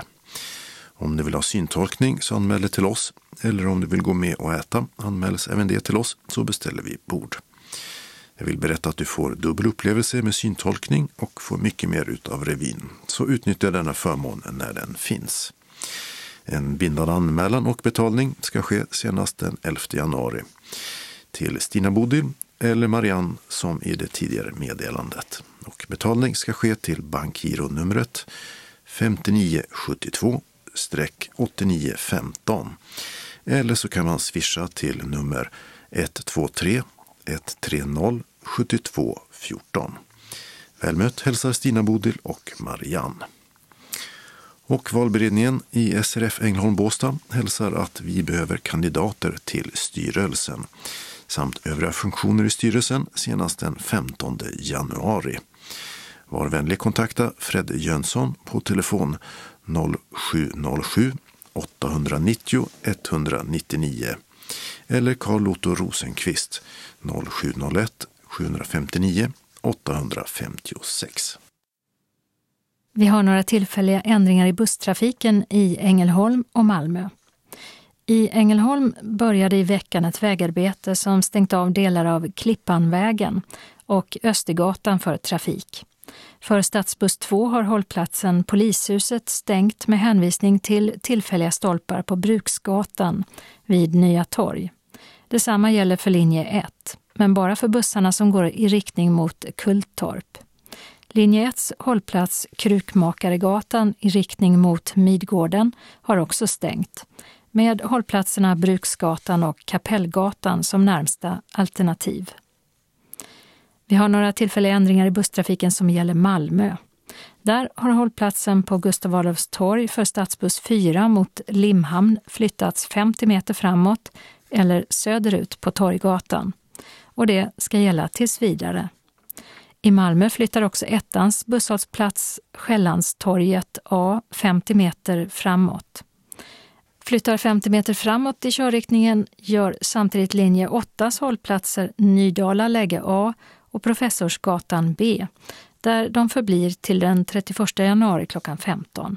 Om du vill ha syntolkning så anmäl det till oss. Eller om du vill gå med och äta anmäls även det till oss så beställer vi bord. Jag vill berätta att du får dubbel upplevelse med syntolkning och får mycket mer utav revyn. Så utnyttja denna förmån när den finns. En bindande anmälan och betalning ska ske senast den 11 januari till Stina Bodil eller Marianne som i det tidigare meddelandet. Och betalning ska ske till bankgironumret 5972-8915 eller så kan man swisha till nummer 123 130 72 14. Väl mött hälsar Stina Bodil och Marianne. Och valberedningen i SRF Ängelholm Båstad hälsar att vi behöver kandidater till styrelsen samt övriga funktioner i styrelsen senast den 15 januari. Var vänlig kontakta Fred Jönsson på telefon 0707 890 199 eller Carl Otto Rosenqvist 0701 759 856. Vi har några tillfälliga ändringar i busstrafiken i Ängelholm och Malmö. I Ängelholm började i veckan ett vägarbete som stängt av delar av Klippanvägen och Östergatan för trafik. För stadsbuss 2 har hållplatsen Polishuset stängt med hänvisning till tillfälliga stolpar på Bruksgatan vid Nya torg. Detsamma gäller för linje 1, men bara för bussarna som går i riktning mot Kulltorp. Linje 1 hållplats Krukmakaregatan i riktning mot Midgården har också stängt, med hållplatserna Bruksgatan och Kapellgatan som närmsta alternativ. Vi har några tillfälliga ändringar i busstrafiken som gäller Malmö. Där har hållplatsen på Gustav Adolfs torg för stadsbuss 4 mot Limhamn flyttats 50 meter framåt eller söderut på Torggatan. Och det ska gälla tills vidare. I Malmö flyttar också ettans busshållplats Skällandstorget A 50 meter framåt. Flyttar 50 meter framåt i körriktningen gör samtidigt linje 8s hållplatser Nydala läge A och Professorsgatan B, där de förblir till den 31 januari klockan 15.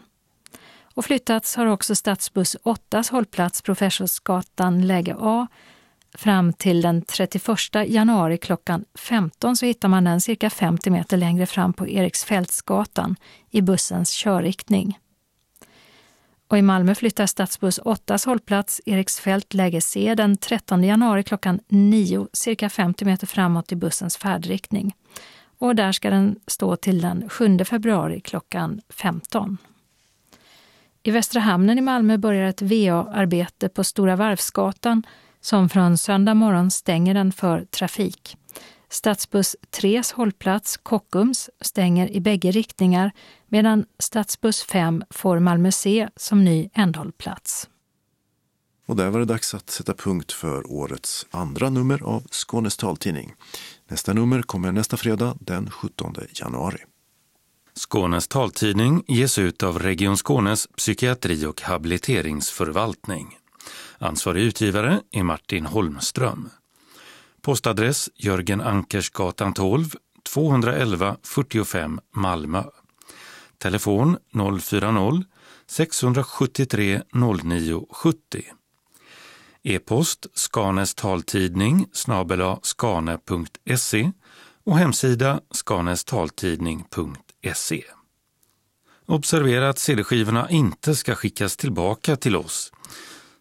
Och flyttats har också stadsbuss 8s hållplats Professorsgatan läge A fram till den 31 januari klockan 15 så hittar man den cirka 50 meter längre fram på Eriksfältsgatan i bussens körriktning. Och i Malmö flyttar stadsbuss 8s hållplats Eriksfält läge C den 13 januari klockan 9 cirka 50 meter framåt i bussens färdriktning. Och där ska den stå till den 7 februari klockan 15. I Västra hamnen i Malmö börjar ett VA-arbete på Stora Varvsgatan som från söndag morgon stänger den för trafik. Stadsbuss 3s hållplats Kockums stänger i bägge riktningar medan stadsbuss 5 får Malmö C som ny ändhållplats. Och där var det dags att sätta punkt för årets andra nummer av Skånes taltidning. Nästa nummer kommer nästa fredag den 17 januari. Skånes taltidning ges ut av Region Skånes psykiatri och habiliteringsförvaltning. Ansvarig utgivare är Martin Holmström. Postadress Jörgen Ankersgatan 12, 211 45 Malmö. Telefon 040-673 0970. E-post Skanes taltidning snabela skane.se och hemsida skanestaltidning.se. Observera att CD-skivorna inte ska skickas tillbaka till oss.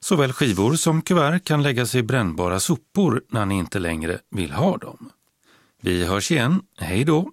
Såväl skivor som kuvert kan läggas i brännbara sopor när ni inte längre vill ha dem. Vi hörs igen, hej då!